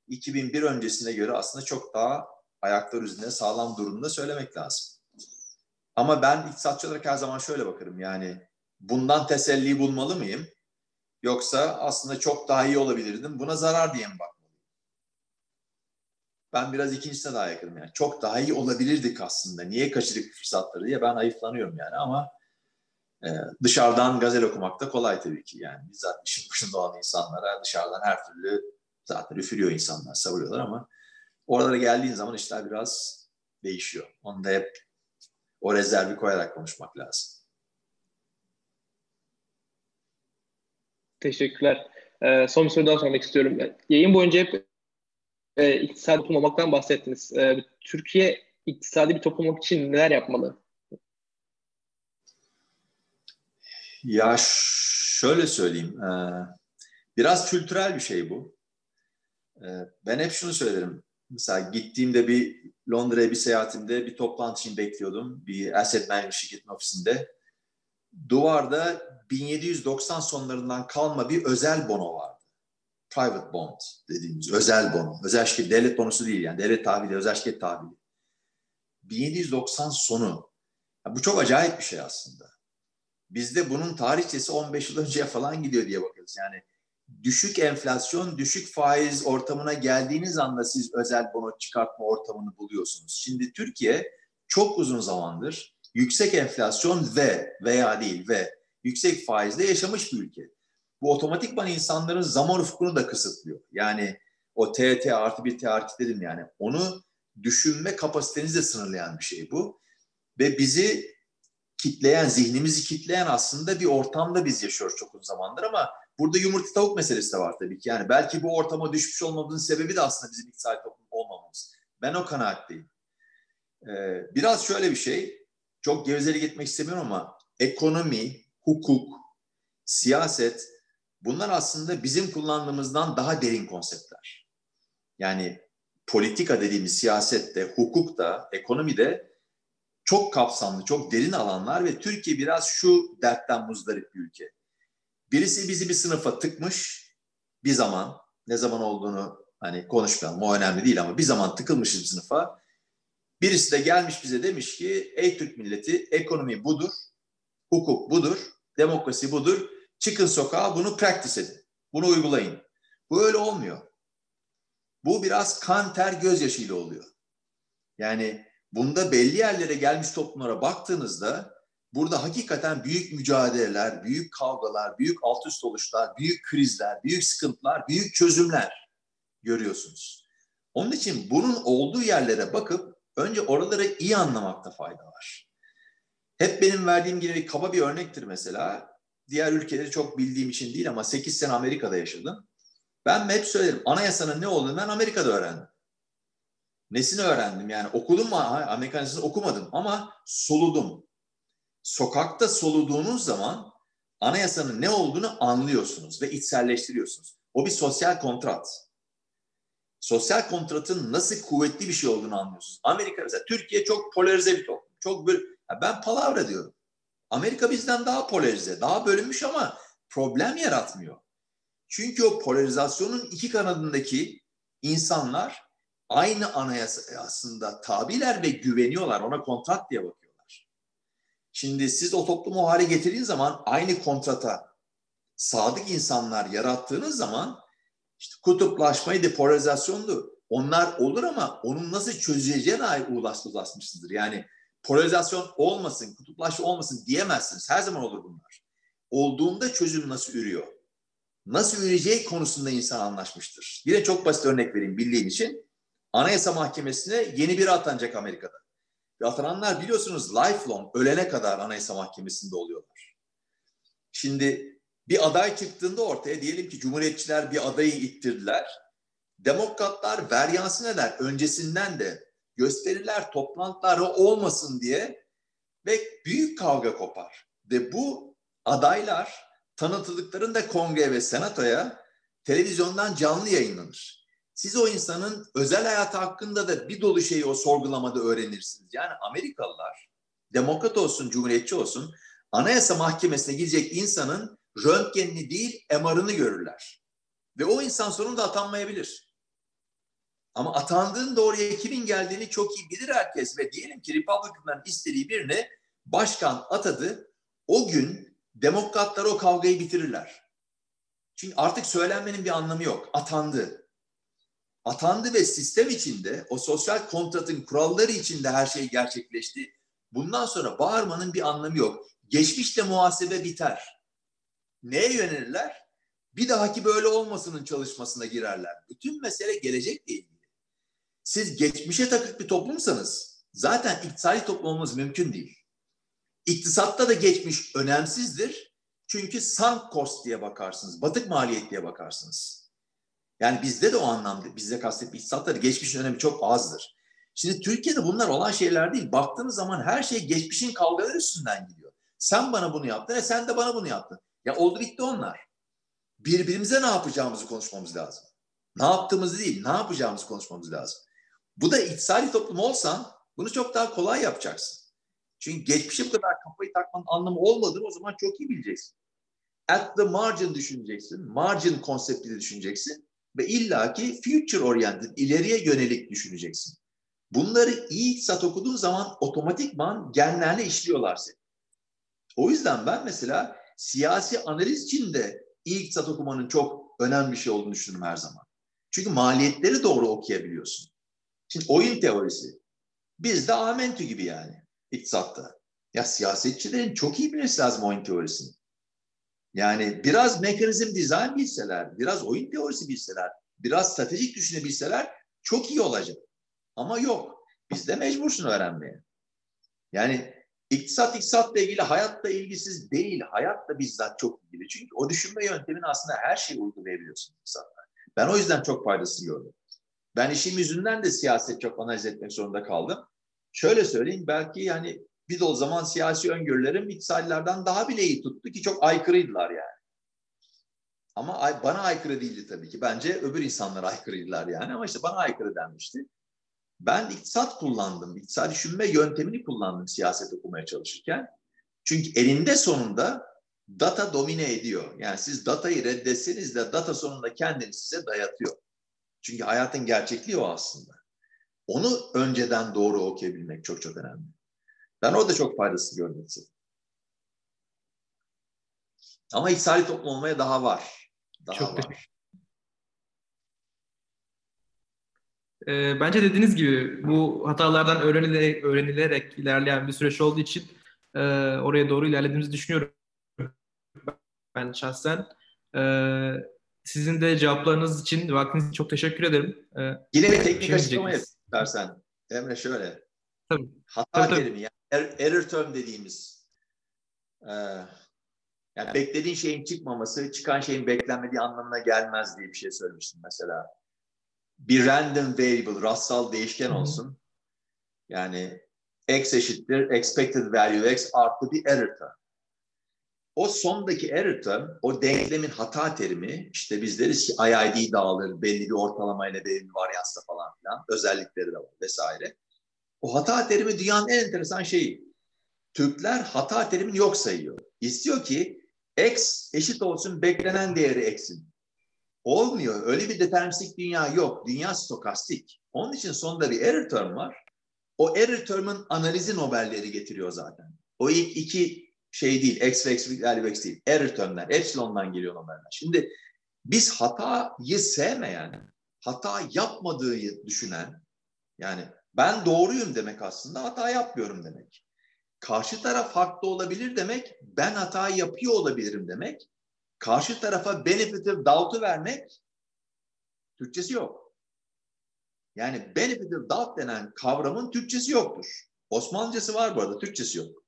2001 öncesine göre aslında çok daha ayaklar üzerinde sağlam durumda söylemek lazım. Ama ben iktisatçı olarak her zaman şöyle bakarım yani bundan teselli bulmalı mıyım? Yoksa aslında çok daha iyi olabilirdim. Buna zarar diye mi bakmalıyım? Ben biraz ikincisine daha yakınım yani. Çok daha iyi olabilirdik aslında. Niye kaçırdık fırsatları diye ben ayıflanıyorum yani ama e, dışarıdan gazel okumak da kolay tabii ki yani. Bizzat işin başında olan insanlara dışarıdan her türlü zaten üfürüyor insanlar, savuruyorlar ama oralara geldiğin zaman işler biraz değişiyor. Onu da hep o rezervi koyarak konuşmak lazım. Teşekkürler. Ee, son bir soru daha sormak istiyorum. Yayın boyunca hep e, iktisadi toplum olmaktan bahsettiniz. E, Türkiye iktisadi bir toplum olmak için neler yapmalı? Ya şöyle söyleyeyim. E, biraz kültürel bir şey bu. E, ben hep şunu söylerim. Mesela gittiğimde bir Londra'ya bir seyahatimde bir toplantı için bekliyordum. Bir asset management şirketinin ofisinde. Duvarda 1790 sonlarından kalma bir özel bono vardı. Private bond dediğimiz özel bono. Özel şirket, devlet bonosu değil yani devlet tahvili, özel şirket tahvili. 1790 sonu. Ya bu çok acayip bir şey aslında. Bizde bunun tarihçesi 15 yıl önceye falan gidiyor diye bakıyoruz. Yani düşük enflasyon, düşük faiz ortamına geldiğiniz anda siz özel bono çıkartma ortamını buluyorsunuz. Şimdi Türkiye çok uzun zamandır yüksek enflasyon ve veya değil ve yüksek faizle yaşamış bir ülke. Bu otomatikman insanların zaman ufkunu da kısıtlıyor. Yani o TT artı bir T dedim yani. Onu düşünme kapasitenizi de sınırlayan bir şey bu. Ve bizi kitleyen, zihnimizi kitleyen aslında bir ortamda biz yaşıyoruz çok uzun zamandır ama burada yumurta tavuk meselesi de var tabii ki. Yani belki bu ortama düşmüş olmamızın sebebi de aslında bizim iktisadi toplum olmamamız. Ben o kanaatteyim. Ee, biraz şöyle bir şey, çok gevezelik etmek istemiyorum ama ekonomi, hukuk, siyaset bunlar aslında bizim kullandığımızdan daha derin konseptler. Yani politika dediğimiz siyasette, hukukta, ekonomide çok kapsamlı, çok derin alanlar ve Türkiye biraz şu dertten muzdarip bir ülke. Birisi bizi bir sınıfa tıkmış bir zaman, ne zaman olduğunu hani konuşmayalım o önemli değil ama bir zaman tıkılmışız bir sınıfa. Birisi de gelmiş bize demiş ki ey Türk milleti ekonomi budur, hukuk budur, demokrasi budur. Çıkın sokağa bunu practice edin. Bunu uygulayın. Bu öyle olmuyor. Bu biraz kan ter gözyaşıyla oluyor. Yani bunda belli yerlere gelmiş toplumlara baktığınızda burada hakikaten büyük mücadeleler, büyük kavgalar, büyük alt üst oluşlar, büyük krizler, büyük sıkıntılar, büyük çözümler görüyorsunuz. Onun için bunun olduğu yerlere bakıp önce oraları iyi anlamakta fayda var. Hep benim verdiğim gibi kaba bir örnektir mesela. Diğer ülkeleri çok bildiğim için değil ama 8 sene Amerika'da yaşadım. Ben hep söylerim anayasanın ne olduğunu ben Amerika'da öğrendim. Nesini öğrendim yani okudum mu Amerikan okumadım ama soludum. Sokakta soluduğunuz zaman anayasanın ne olduğunu anlıyorsunuz ve içselleştiriyorsunuz. O bir sosyal kontrat. Sosyal kontratın nasıl kuvvetli bir şey olduğunu anlıyorsunuz. Amerika mesela Türkiye çok polarize bir toplum. Çok böyle ben palavra diyorum. Amerika bizden daha polarize, daha bölünmüş ama problem yaratmıyor. Çünkü o polarizasyonun iki kanadındaki insanlar aynı anayasa aslında tabiler ve güveniyorlar. Ona kontrat diye bakıyorlar. Şimdi siz o toplumu o hale getirdiğiniz zaman aynı kontrata sadık insanlar yarattığınız zaman işte kutuplaşmayı depolarizasyondu. Onlar olur ama onun nasıl çözüleceğine ait ulaşmışsınızdır. Yani polarizasyon olmasın, kutuplaşma olmasın diyemezsiniz. Her zaman olur bunlar. olduğunda çözüm nasıl ürüyor? Nasıl üreyeceği konusunda insan anlaşmıştır. Yine çok basit örnek vereyim bildiğin için. Anayasa Mahkemesi'ne yeni biri atanacak Amerika'da. Ve atananlar biliyorsunuz lifelong, ölene kadar Anayasa Mahkemesi'nde oluyorlar. Şimdi bir aday çıktığında ortaya diyelim ki Cumhuriyetçiler bir adayı ittirdiler. Demokratlar veryansı neler? Öncesinden de gösteriler, toplantılar olmasın diye ve büyük kavga kopar. Ve bu adaylar tanıtıldıklarında kongre ve senatoya televizyondan canlı yayınlanır. Siz o insanın özel hayatı hakkında da bir dolu şeyi o sorgulamada öğrenirsiniz. Yani Amerikalılar, demokrat olsun, cumhuriyetçi olsun, anayasa mahkemesine gidecek insanın röntgenini değil MR'ını görürler. Ve o insan sonunda atanmayabilir. Ama atandığında oraya kimin geldiğini çok iyi bilir herkes ve diyelim ki Republican'dan istediği birini başkan atadı. O gün demokratlar o kavgayı bitirirler. Çünkü artık söylenmenin bir anlamı yok. Atandı. Atandı ve sistem içinde o sosyal kontratın kuralları içinde her şey gerçekleşti. Bundan sonra bağırmanın bir anlamı yok. Geçmişte muhasebe biter. Neye yönelirler? Bir dahaki böyle olmasının çalışmasına girerler. Bütün mesele gelecekle ilgili. Siz geçmişe takık bir toplumsanız zaten iktisadi toplum olmanız mümkün değil. İktisatta da geçmiş önemsizdir. Çünkü sunk cost diye bakarsınız, batık maliyet diye bakarsınız. Yani bizde de o anlamda, bizde kastettiğim iktisatta da geçmişin önemi çok azdır. Şimdi Türkiye'de bunlar olan şeyler değil. Baktığınız zaman her şey geçmişin kavgaları üstünden gidiyor. Sen bana bunu yaptın, e sen de bana bunu yaptın. Ya oldu bitti onlar. Birbirimize ne yapacağımızı konuşmamız lazım. Ne yaptığımızı değil, ne yapacağımızı konuşmamız lazım. Bu da iktisadi toplum olsan bunu çok daha kolay yapacaksın. Çünkü geçmişe bu kadar kafayı takmanın anlamı olmadığını o zaman çok iyi bileceksin. At the margin düşüneceksin. Margin konseptiyle düşüneceksin. Ve illaki future oriented, ileriye yönelik düşüneceksin. Bunları iyi iktisat okuduğun zaman otomatikman genlerine işliyorlar seni. O yüzden ben mesela siyasi analiz için de iyi iktisat okumanın çok önemli bir şey olduğunu düşünürüm her zaman. Çünkü maliyetleri doğru okuyabiliyorsun. Şimdi oyun teorisi. Bizde amentü gibi yani iktisatta. Ya siyasetçilerin çok iyi bilmesi lazım oyun teorisini. Yani biraz mekanizm dizayn bilseler, biraz oyun teorisi bilseler, biraz stratejik düşünebilseler çok iyi olacak. Ama yok. Biz de mecbursun öğrenmeye. Yani iktisat iktisatla ilgili hayatla ilgisiz değil. Hayatla bizzat çok ilgili. Çünkü o düşünme yöntemini aslında her şeyi uygulayabiliyorsun iktisatta. Ben o yüzden çok faydasını gördüm. Ben işim yüzünden de siyaset çok analiz etmek zorunda kaldım. Şöyle söyleyeyim belki yani bir de o zaman siyasi öngörülerim iktisadilerden daha bile iyi tuttu ki çok aykırıydılar yani. Ama bana aykırı değildi tabii ki. Bence öbür insanlara aykırıydılar yani ama işte bana aykırı denmişti. Ben iktisat kullandım. İktisadi düşünme yöntemini kullandım siyaset okumaya çalışırken. Çünkü elinde sonunda data domine ediyor. Yani siz datayı reddetseniz de data sonunda kendini size dayatıyor. Çünkü hayatın gerçekliği o aslında. Onu önceden doğru okuyabilmek çok çok önemli. Ben orada çok faydası gördüm. Ama iktisadi toplum olmaya daha var. Daha çok var. E, bence dediğiniz gibi bu hatalardan öğrenilerek, öğrenilerek ilerleyen bir süreç olduğu için e, oraya doğru ilerlediğimizi düşünüyorum. Ben şahsen. E, sizin de cevaplarınız için, vaktiniz için çok teşekkür ederim. E, Yine bir teknik açıklama dersen. Emre şöyle. Tabii. Hata tabii, terimi yani er, error term dediğimiz e, yani beklediğin şeyin çıkmaması, çıkan şeyin beklenmediği anlamına gelmez diye bir şey söylemiştim mesela. Bir random variable, rastsal değişken olsun. Yani x eşittir expected value x artı bir error term. O sondaki error term, o denklemin hata terimi, işte biz deriz ki IID dağılır belli bir ortalamayla belli bir varyansla falan filan, özellikleri de var vesaire. O hata terimi dünyanın en enteresan şeyi. Türkler hata terimini yok sayıyor. İstiyor ki x eşit olsun beklenen değeri x'in. Olmuyor. Öyle bir deterministik dünya yok. Dünya stokastik. Onun için sonunda bir error term var. O error term'ın analizi Nobel'leri getiriyor zaten. O ilk iki şey değil, x ve x value x değil. Error termler, epsilon'dan geliyor normaller. Şimdi biz hatayı sevmeyen, hata yapmadığı düşünen, yani ben doğruyum demek aslında hata yapmıyorum demek. karşı taraf haklı olabilir demek, ben hata yapıyor olabilirim demek. Karşı tarafa benefit of doubt'u vermek Türkçesi yok. Yani benefit of doubt denen kavramın Türkçesi yoktur. Osmanlıcası var bu arada, Türkçesi yok.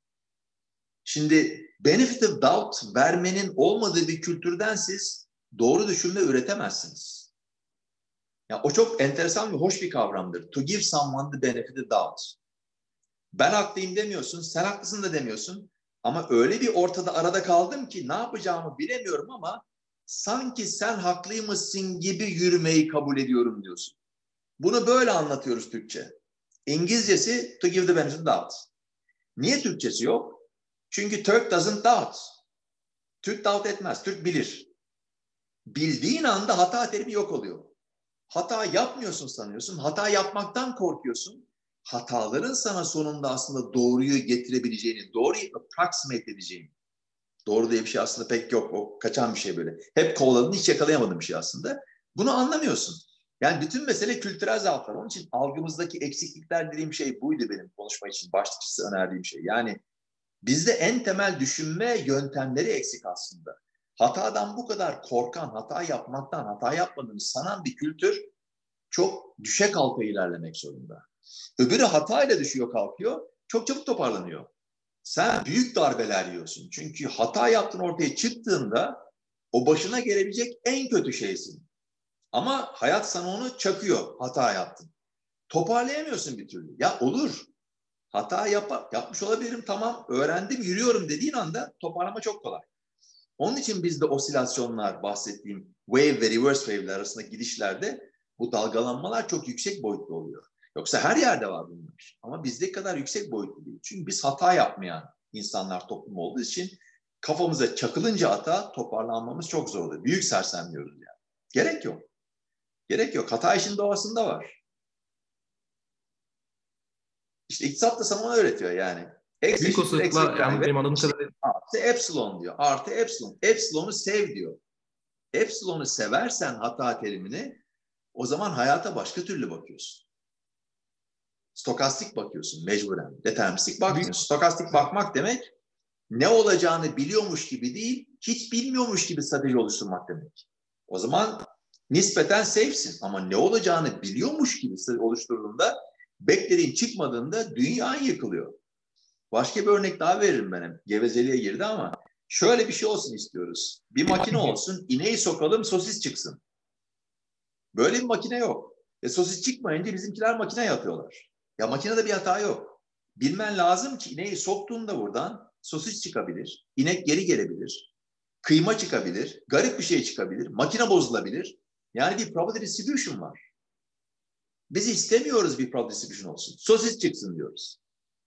Şimdi benefit of doubt vermenin olmadığı bir kültürden siz doğru düşünme üretemezsiniz. Ya o çok enteresan ve hoş bir kavramdır. To give someone the benefit of doubt. Ben haklıyım demiyorsun, sen haklısın da demiyorsun. Ama öyle bir ortada arada kaldım ki ne yapacağımı bilemiyorum ama sanki sen haklıymışsın gibi yürümeyi kabul ediyorum diyorsun. Bunu böyle anlatıyoruz Türkçe. İngilizcesi to give the benefit of doubt. Niye Türkçesi yok? Çünkü Türk doesn't doubt. Türk doubt etmez, Türk bilir. Bildiğin anda hata terimi yok oluyor. Hata yapmıyorsun sanıyorsun, hata yapmaktan korkuyorsun. Hataların sana sonunda aslında doğruyu getirebileceğini, doğruyu approximate edeceğini. Doğru diye bir şey aslında pek yok, o kaçan bir şey böyle. Hep kovaladım, hiç yakalayamadığım bir şey aslında. Bunu anlamıyorsun. Yani bütün mesele kültürel zaaflar. Onun için algımızdaki eksiklikler dediğim şey buydu benim konuşma için başlıkçısı önerdiğim şey. Yani bizde en temel düşünme yöntemleri eksik aslında. Hatadan bu kadar korkan, hata yapmaktan, hata yapmadığını sanan bir kültür çok düşe kalka ilerlemek zorunda. Öbürü hatayla düşüyor kalkıyor, çok çabuk toparlanıyor. Sen büyük darbeler yiyorsun. Çünkü hata yaptın ortaya çıktığında o başına gelebilecek en kötü şeysin. Ama hayat sana onu çakıyor. Hata yaptın. Toparlayamıyorsun bir türlü. Ya olur. Hata yap yapmış olabilirim tamam öğrendim yürüyorum dediğin anda toparlama çok kolay. Onun için bizde osilasyonlar bahsettiğim wave ve reverse wave'ler arasında gidişlerde bu dalgalanmalar çok yüksek boyutlu oluyor. Yoksa her yerde var bunlar. Ama bizdeki kadar yüksek boyutlu değil. Çünkü biz hata yapmayan insanlar toplum olduğu için kafamıza çakılınca hata toparlanmamız çok zor oluyor. Büyük sersemliyoruz yani. Gerek yok. Gerek yok. Hata işin doğasında var. İşte iktisat da sana öğretiyor yani. Eksi Büyük olasılıkla yani benim anladığım kadarıyla. Artı epsilon diyor. Artı epsilon. Epsilon'u sev diyor. Epsilon'u seversen hata terimini o zaman hayata başka türlü bakıyorsun. Stokastik bakıyorsun mecburen. Deterministik bakmıyorsun. Stokastik bakmak demek ne olacağını biliyormuş gibi değil, hiç bilmiyormuş gibi strateji oluşturmak demek. O zaman nispeten safe'sin ama ne olacağını biliyormuş gibi oluşturduğunda beklediğin çıkmadığında dünya yıkılıyor. Başka bir örnek daha veririm benim. Gevezeliğe girdi ama şöyle bir şey olsun istiyoruz. Bir makine olsun, ineği sokalım, sosis çıksın. Böyle bir makine yok. E sosis çıkmayınca bizimkiler makine yapıyorlar. Ya makinede bir hata yok. Bilmen lazım ki ineği soktuğunda buradan sosis çıkabilir, inek geri gelebilir, kıyma çıkabilir, garip bir şey çıkabilir, makine bozulabilir. Yani bir probability distribution var. Biz istemiyoruz bir probability distribution olsun. Sosis çıksın diyoruz.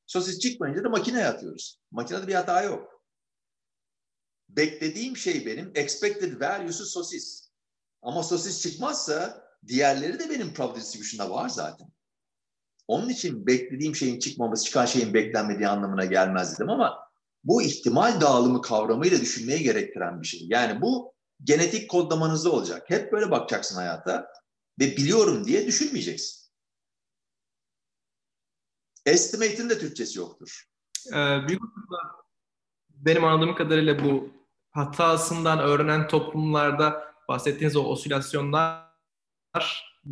Sosis çıkmayınca da makineye atıyoruz. Makinede bir hata yok. Beklediğim şey benim expected value'su sosis. Ama sosis çıkmazsa diğerleri de benim probability distribution'da var zaten. Onun için beklediğim şeyin çıkmaması, çıkan şeyin beklenmediği anlamına gelmez dedim ama bu ihtimal dağılımı kavramıyla düşünmeye gerektiren bir şey. Yani bu genetik kodlamanızda olacak. Hep böyle bakacaksın hayata ve biliyorum diye düşünmeyeceksin. Estimate'in de Türkçesi yoktur. Ee, büyük benim anladığım kadarıyla bu hatasından öğrenen toplumlarda bahsettiğiniz o osilasyonlar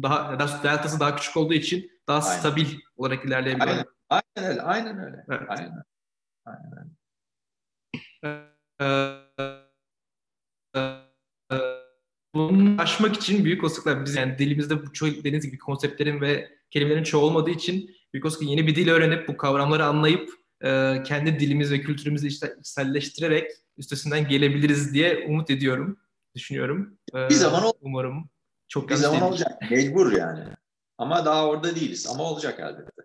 daha deltası daha küçük olduğu için daha aynen. stabil olarak ilerleyebiliyor. Aynen, aynen öyle, aynen öyle. Evet. Aynen, aynen öyle. Bunu aşmak için büyük olasılıkla biz yani dilimizde bu çoğu dediğiniz gibi konseptlerin ve kelimelerin çoğu olmadığı için olasılıkla yeni bir dil öğrenip bu kavramları anlayıp e, kendi dilimiz ve kültürümüzü işte içselleştirerek üstesinden gelebiliriz diye umut ediyorum, düşünüyorum. E, bir zaman ol- umarım. Çok bir zaman olacak. Mecbur yani. Ama daha orada değiliz. Ama olacak elbette.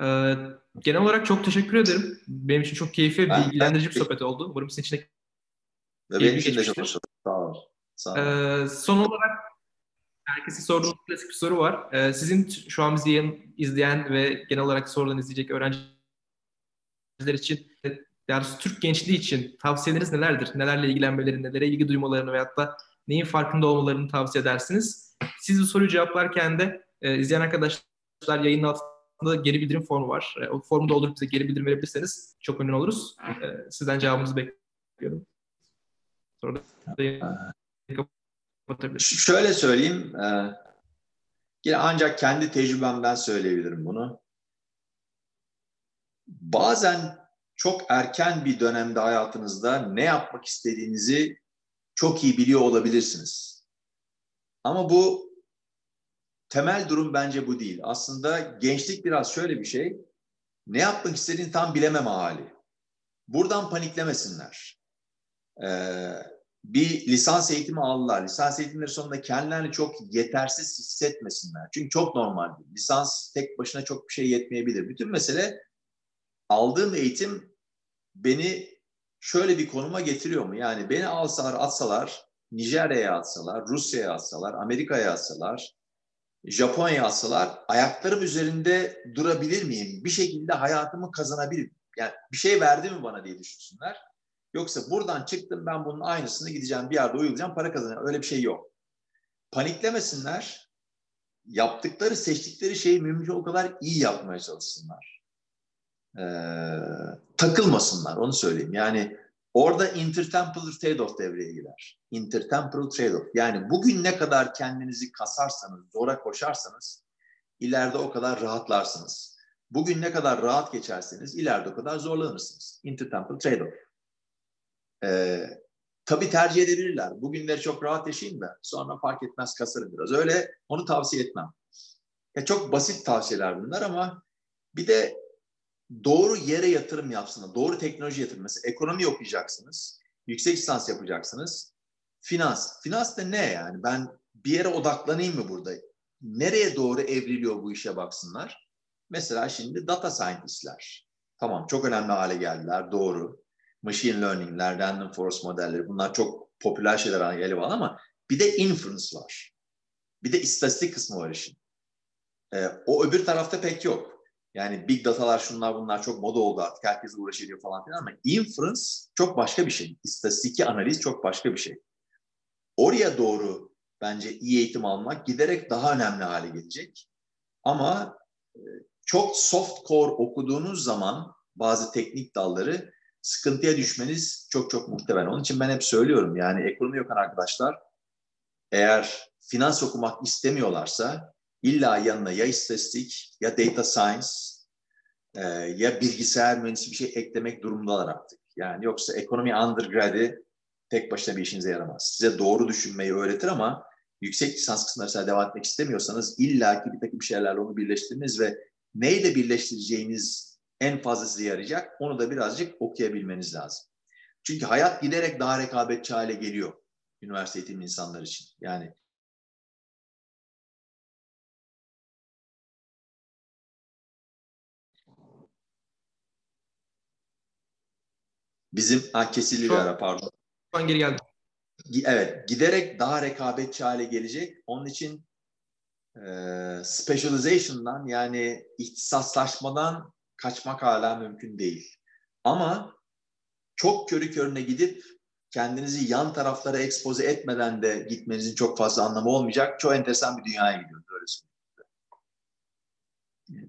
Ee, genel olarak çok teşekkür ederim. Benim için çok keyifli ve bilgilendirici bir sohbet oldu. Umarım sizin için de ve benim için de çok hoş Sağ olun. Sağ olun. Ee, son olarak herkese sorduğum klasik bir soru var. Ee, sizin şu an bizi izleyen ve genel olarak sorulan izleyecek öğrenciler için yani Türk gençliği için tavsiyeleriniz nelerdir? Nelerle ilgilenmeleri, nelere ilgi duymalarını veyahut da neyin farkında olmalarını tavsiye edersiniz? Siz bu soruyu cevaplarken de e, izleyen arkadaşlar yayının altında geri bildirim formu var. E, o formu doldurup bize geri bildirim verebilirseniz çok memnun oluruz. E, sizden cevabınızı bekliyorum. Sonra da Şöyle söyleyeyim. E, yine ancak kendi tecrübemden söyleyebilirim bunu. Bazen çok erken bir dönemde hayatınızda ne yapmak istediğinizi çok iyi biliyor olabilirsiniz. Ama bu temel durum bence bu değil. Aslında gençlik biraz şöyle bir şey. Ne yapmak istediğini tam bilememe hali. Buradan paniklemesinler. Ee, bir lisans eğitimi aldılar. Lisans eğitimleri sonunda kendilerini çok yetersiz hissetmesinler. Çünkü çok normal. Lisans tek başına çok bir şey yetmeyebilir. Bütün mesele aldığım eğitim beni şöyle bir konuma getiriyor mu? Yani beni alsalar, atsalar, Nijerya'ya atsalar, Rusya'ya atsalar, Amerika'ya atsalar, Japonya'ya atsalar ayaklarım üzerinde durabilir miyim? Bir şekilde hayatımı kazanabilir Yani bir şey verdi mi bana diye düşünsünler. Yoksa buradan çıktım ben bunun aynısını gideceğim bir yerde uygulayacağım para kazanacağım. Öyle bir şey yok. Paniklemesinler. Yaptıkları, seçtikleri şeyi mümkün o kadar iyi yapmaya çalışsınlar. Ee, takılmasınlar onu söyleyeyim. Yani orada intertemporal trade-off devreye girer. Intertemporal trade-off. Yani bugün ne kadar kendinizi kasarsanız, zora koşarsanız ileride o kadar rahatlarsınız. Bugün ne kadar rahat geçerseniz ileride o kadar zorlanırsınız. Intertemporal trade-off. Ee, tabii tercih edebilirler. Bugünleri çok rahat yaşayayım da sonra fark etmez kasarım biraz. Öyle onu tavsiye etmem. Ya çok basit tavsiyeler bunlar ama bir de doğru yere yatırım yapsınlar. Doğru teknoloji yatırım. Mesela ekonomi okuyacaksınız. Yüksek lisans yapacaksınız. Finans. Finans da ne yani? Ben bir yere odaklanayım mı burada? Nereye doğru evriliyor bu işe baksınlar. Mesela şimdi data scientistler. Tamam çok önemli hale geldiler. Doğru. Machine learning'ler, random forest modelleri bunlar çok popüler şeyler haline geliyor ama bir de inference var. Bir de istatistik kısmı var işin. Ee, o öbür tarafta pek yok. Yani big datalar şunlar bunlar çok moda oldu artık. Herkes uğraşıyor falan filan ama inference çok başka bir şey. İstatistiki analiz çok başka bir şey. Oraya doğru bence iyi eğitim almak giderek daha önemli hale gelecek. Ama e, çok soft core okuduğunuz zaman bazı teknik dalları sıkıntıya düşmeniz çok çok muhtemel. Onun için ben hep söylüyorum yani ekonomi okuyan arkadaşlar eğer finans okumak istemiyorlarsa illa yanına ya istatistik ya data science e, ya bilgisayar mühendisi bir şey eklemek durumundalar artık. Yani yoksa ekonomi undergrad'i tek başına bir işinize yaramaz. Size doğru düşünmeyi öğretir ama yüksek lisans kısmına mesela devam etmek istemiyorsanız illaki bir takım şeylerle onu birleştiriniz ve neyle birleştireceğiniz en fazla size yarayacak onu da birazcık okuyabilmeniz lazım. Çünkü hayat giderek daha rekabetçi hale geliyor üniversite eğitimli insanlar için. Yani Bizim ha, kesildi bir ara pardon. Şu an geri geldim. Evet giderek daha rekabetçi hale gelecek. Onun için e, specialization'dan yani ihtisaslaşmadan kaçmak hala mümkün değil. Ama çok körü körüne gidip kendinizi yan taraflara ekspoze etmeden de gitmenizin çok fazla anlamı olmayacak. Çok enteresan bir dünyaya gidiyoruz öyle söyleyeyim.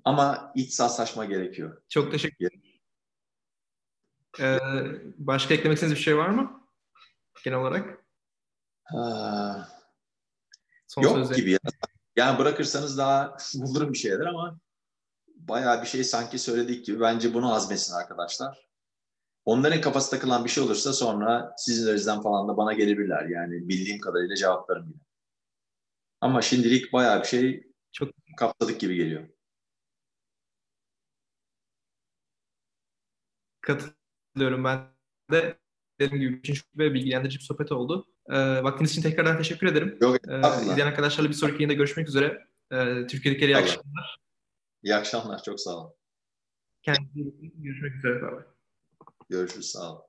Ama ihtisaslaşma gerekiyor. Çok teşekkür ederim. Ee, başka eklemek istediğiniz bir şey var mı? Genel olarak. Ha, Son yok sözleri. gibi ya. Yani bırakırsanız daha bulurum bir şeyler ama bayağı bir şey sanki söyledik gibi. Bence bunu azmetsin arkadaşlar. Onların kafası takılan bir şey olursa sonra sizin falan da bana gelebilirler. Yani bildiğim kadarıyla cevaplarım yine. Ama şimdilik bayağı bir şey çok kapsadık gibi geliyor. Katıl katılıyorum ben de. Dediğim gibi için ve bilgilendirici bir sohbet oldu. E, vaktiniz için tekrardan teşekkür ederim. Yok, e, izleyen arkadaşlarla bir sonraki yayında görüşmek üzere. E, Türkiye'deki akşamlar. İyi akşamlar. Çok sağ olun. Kendinize görüşmek üzere. Görüşürüz. Sağ olun.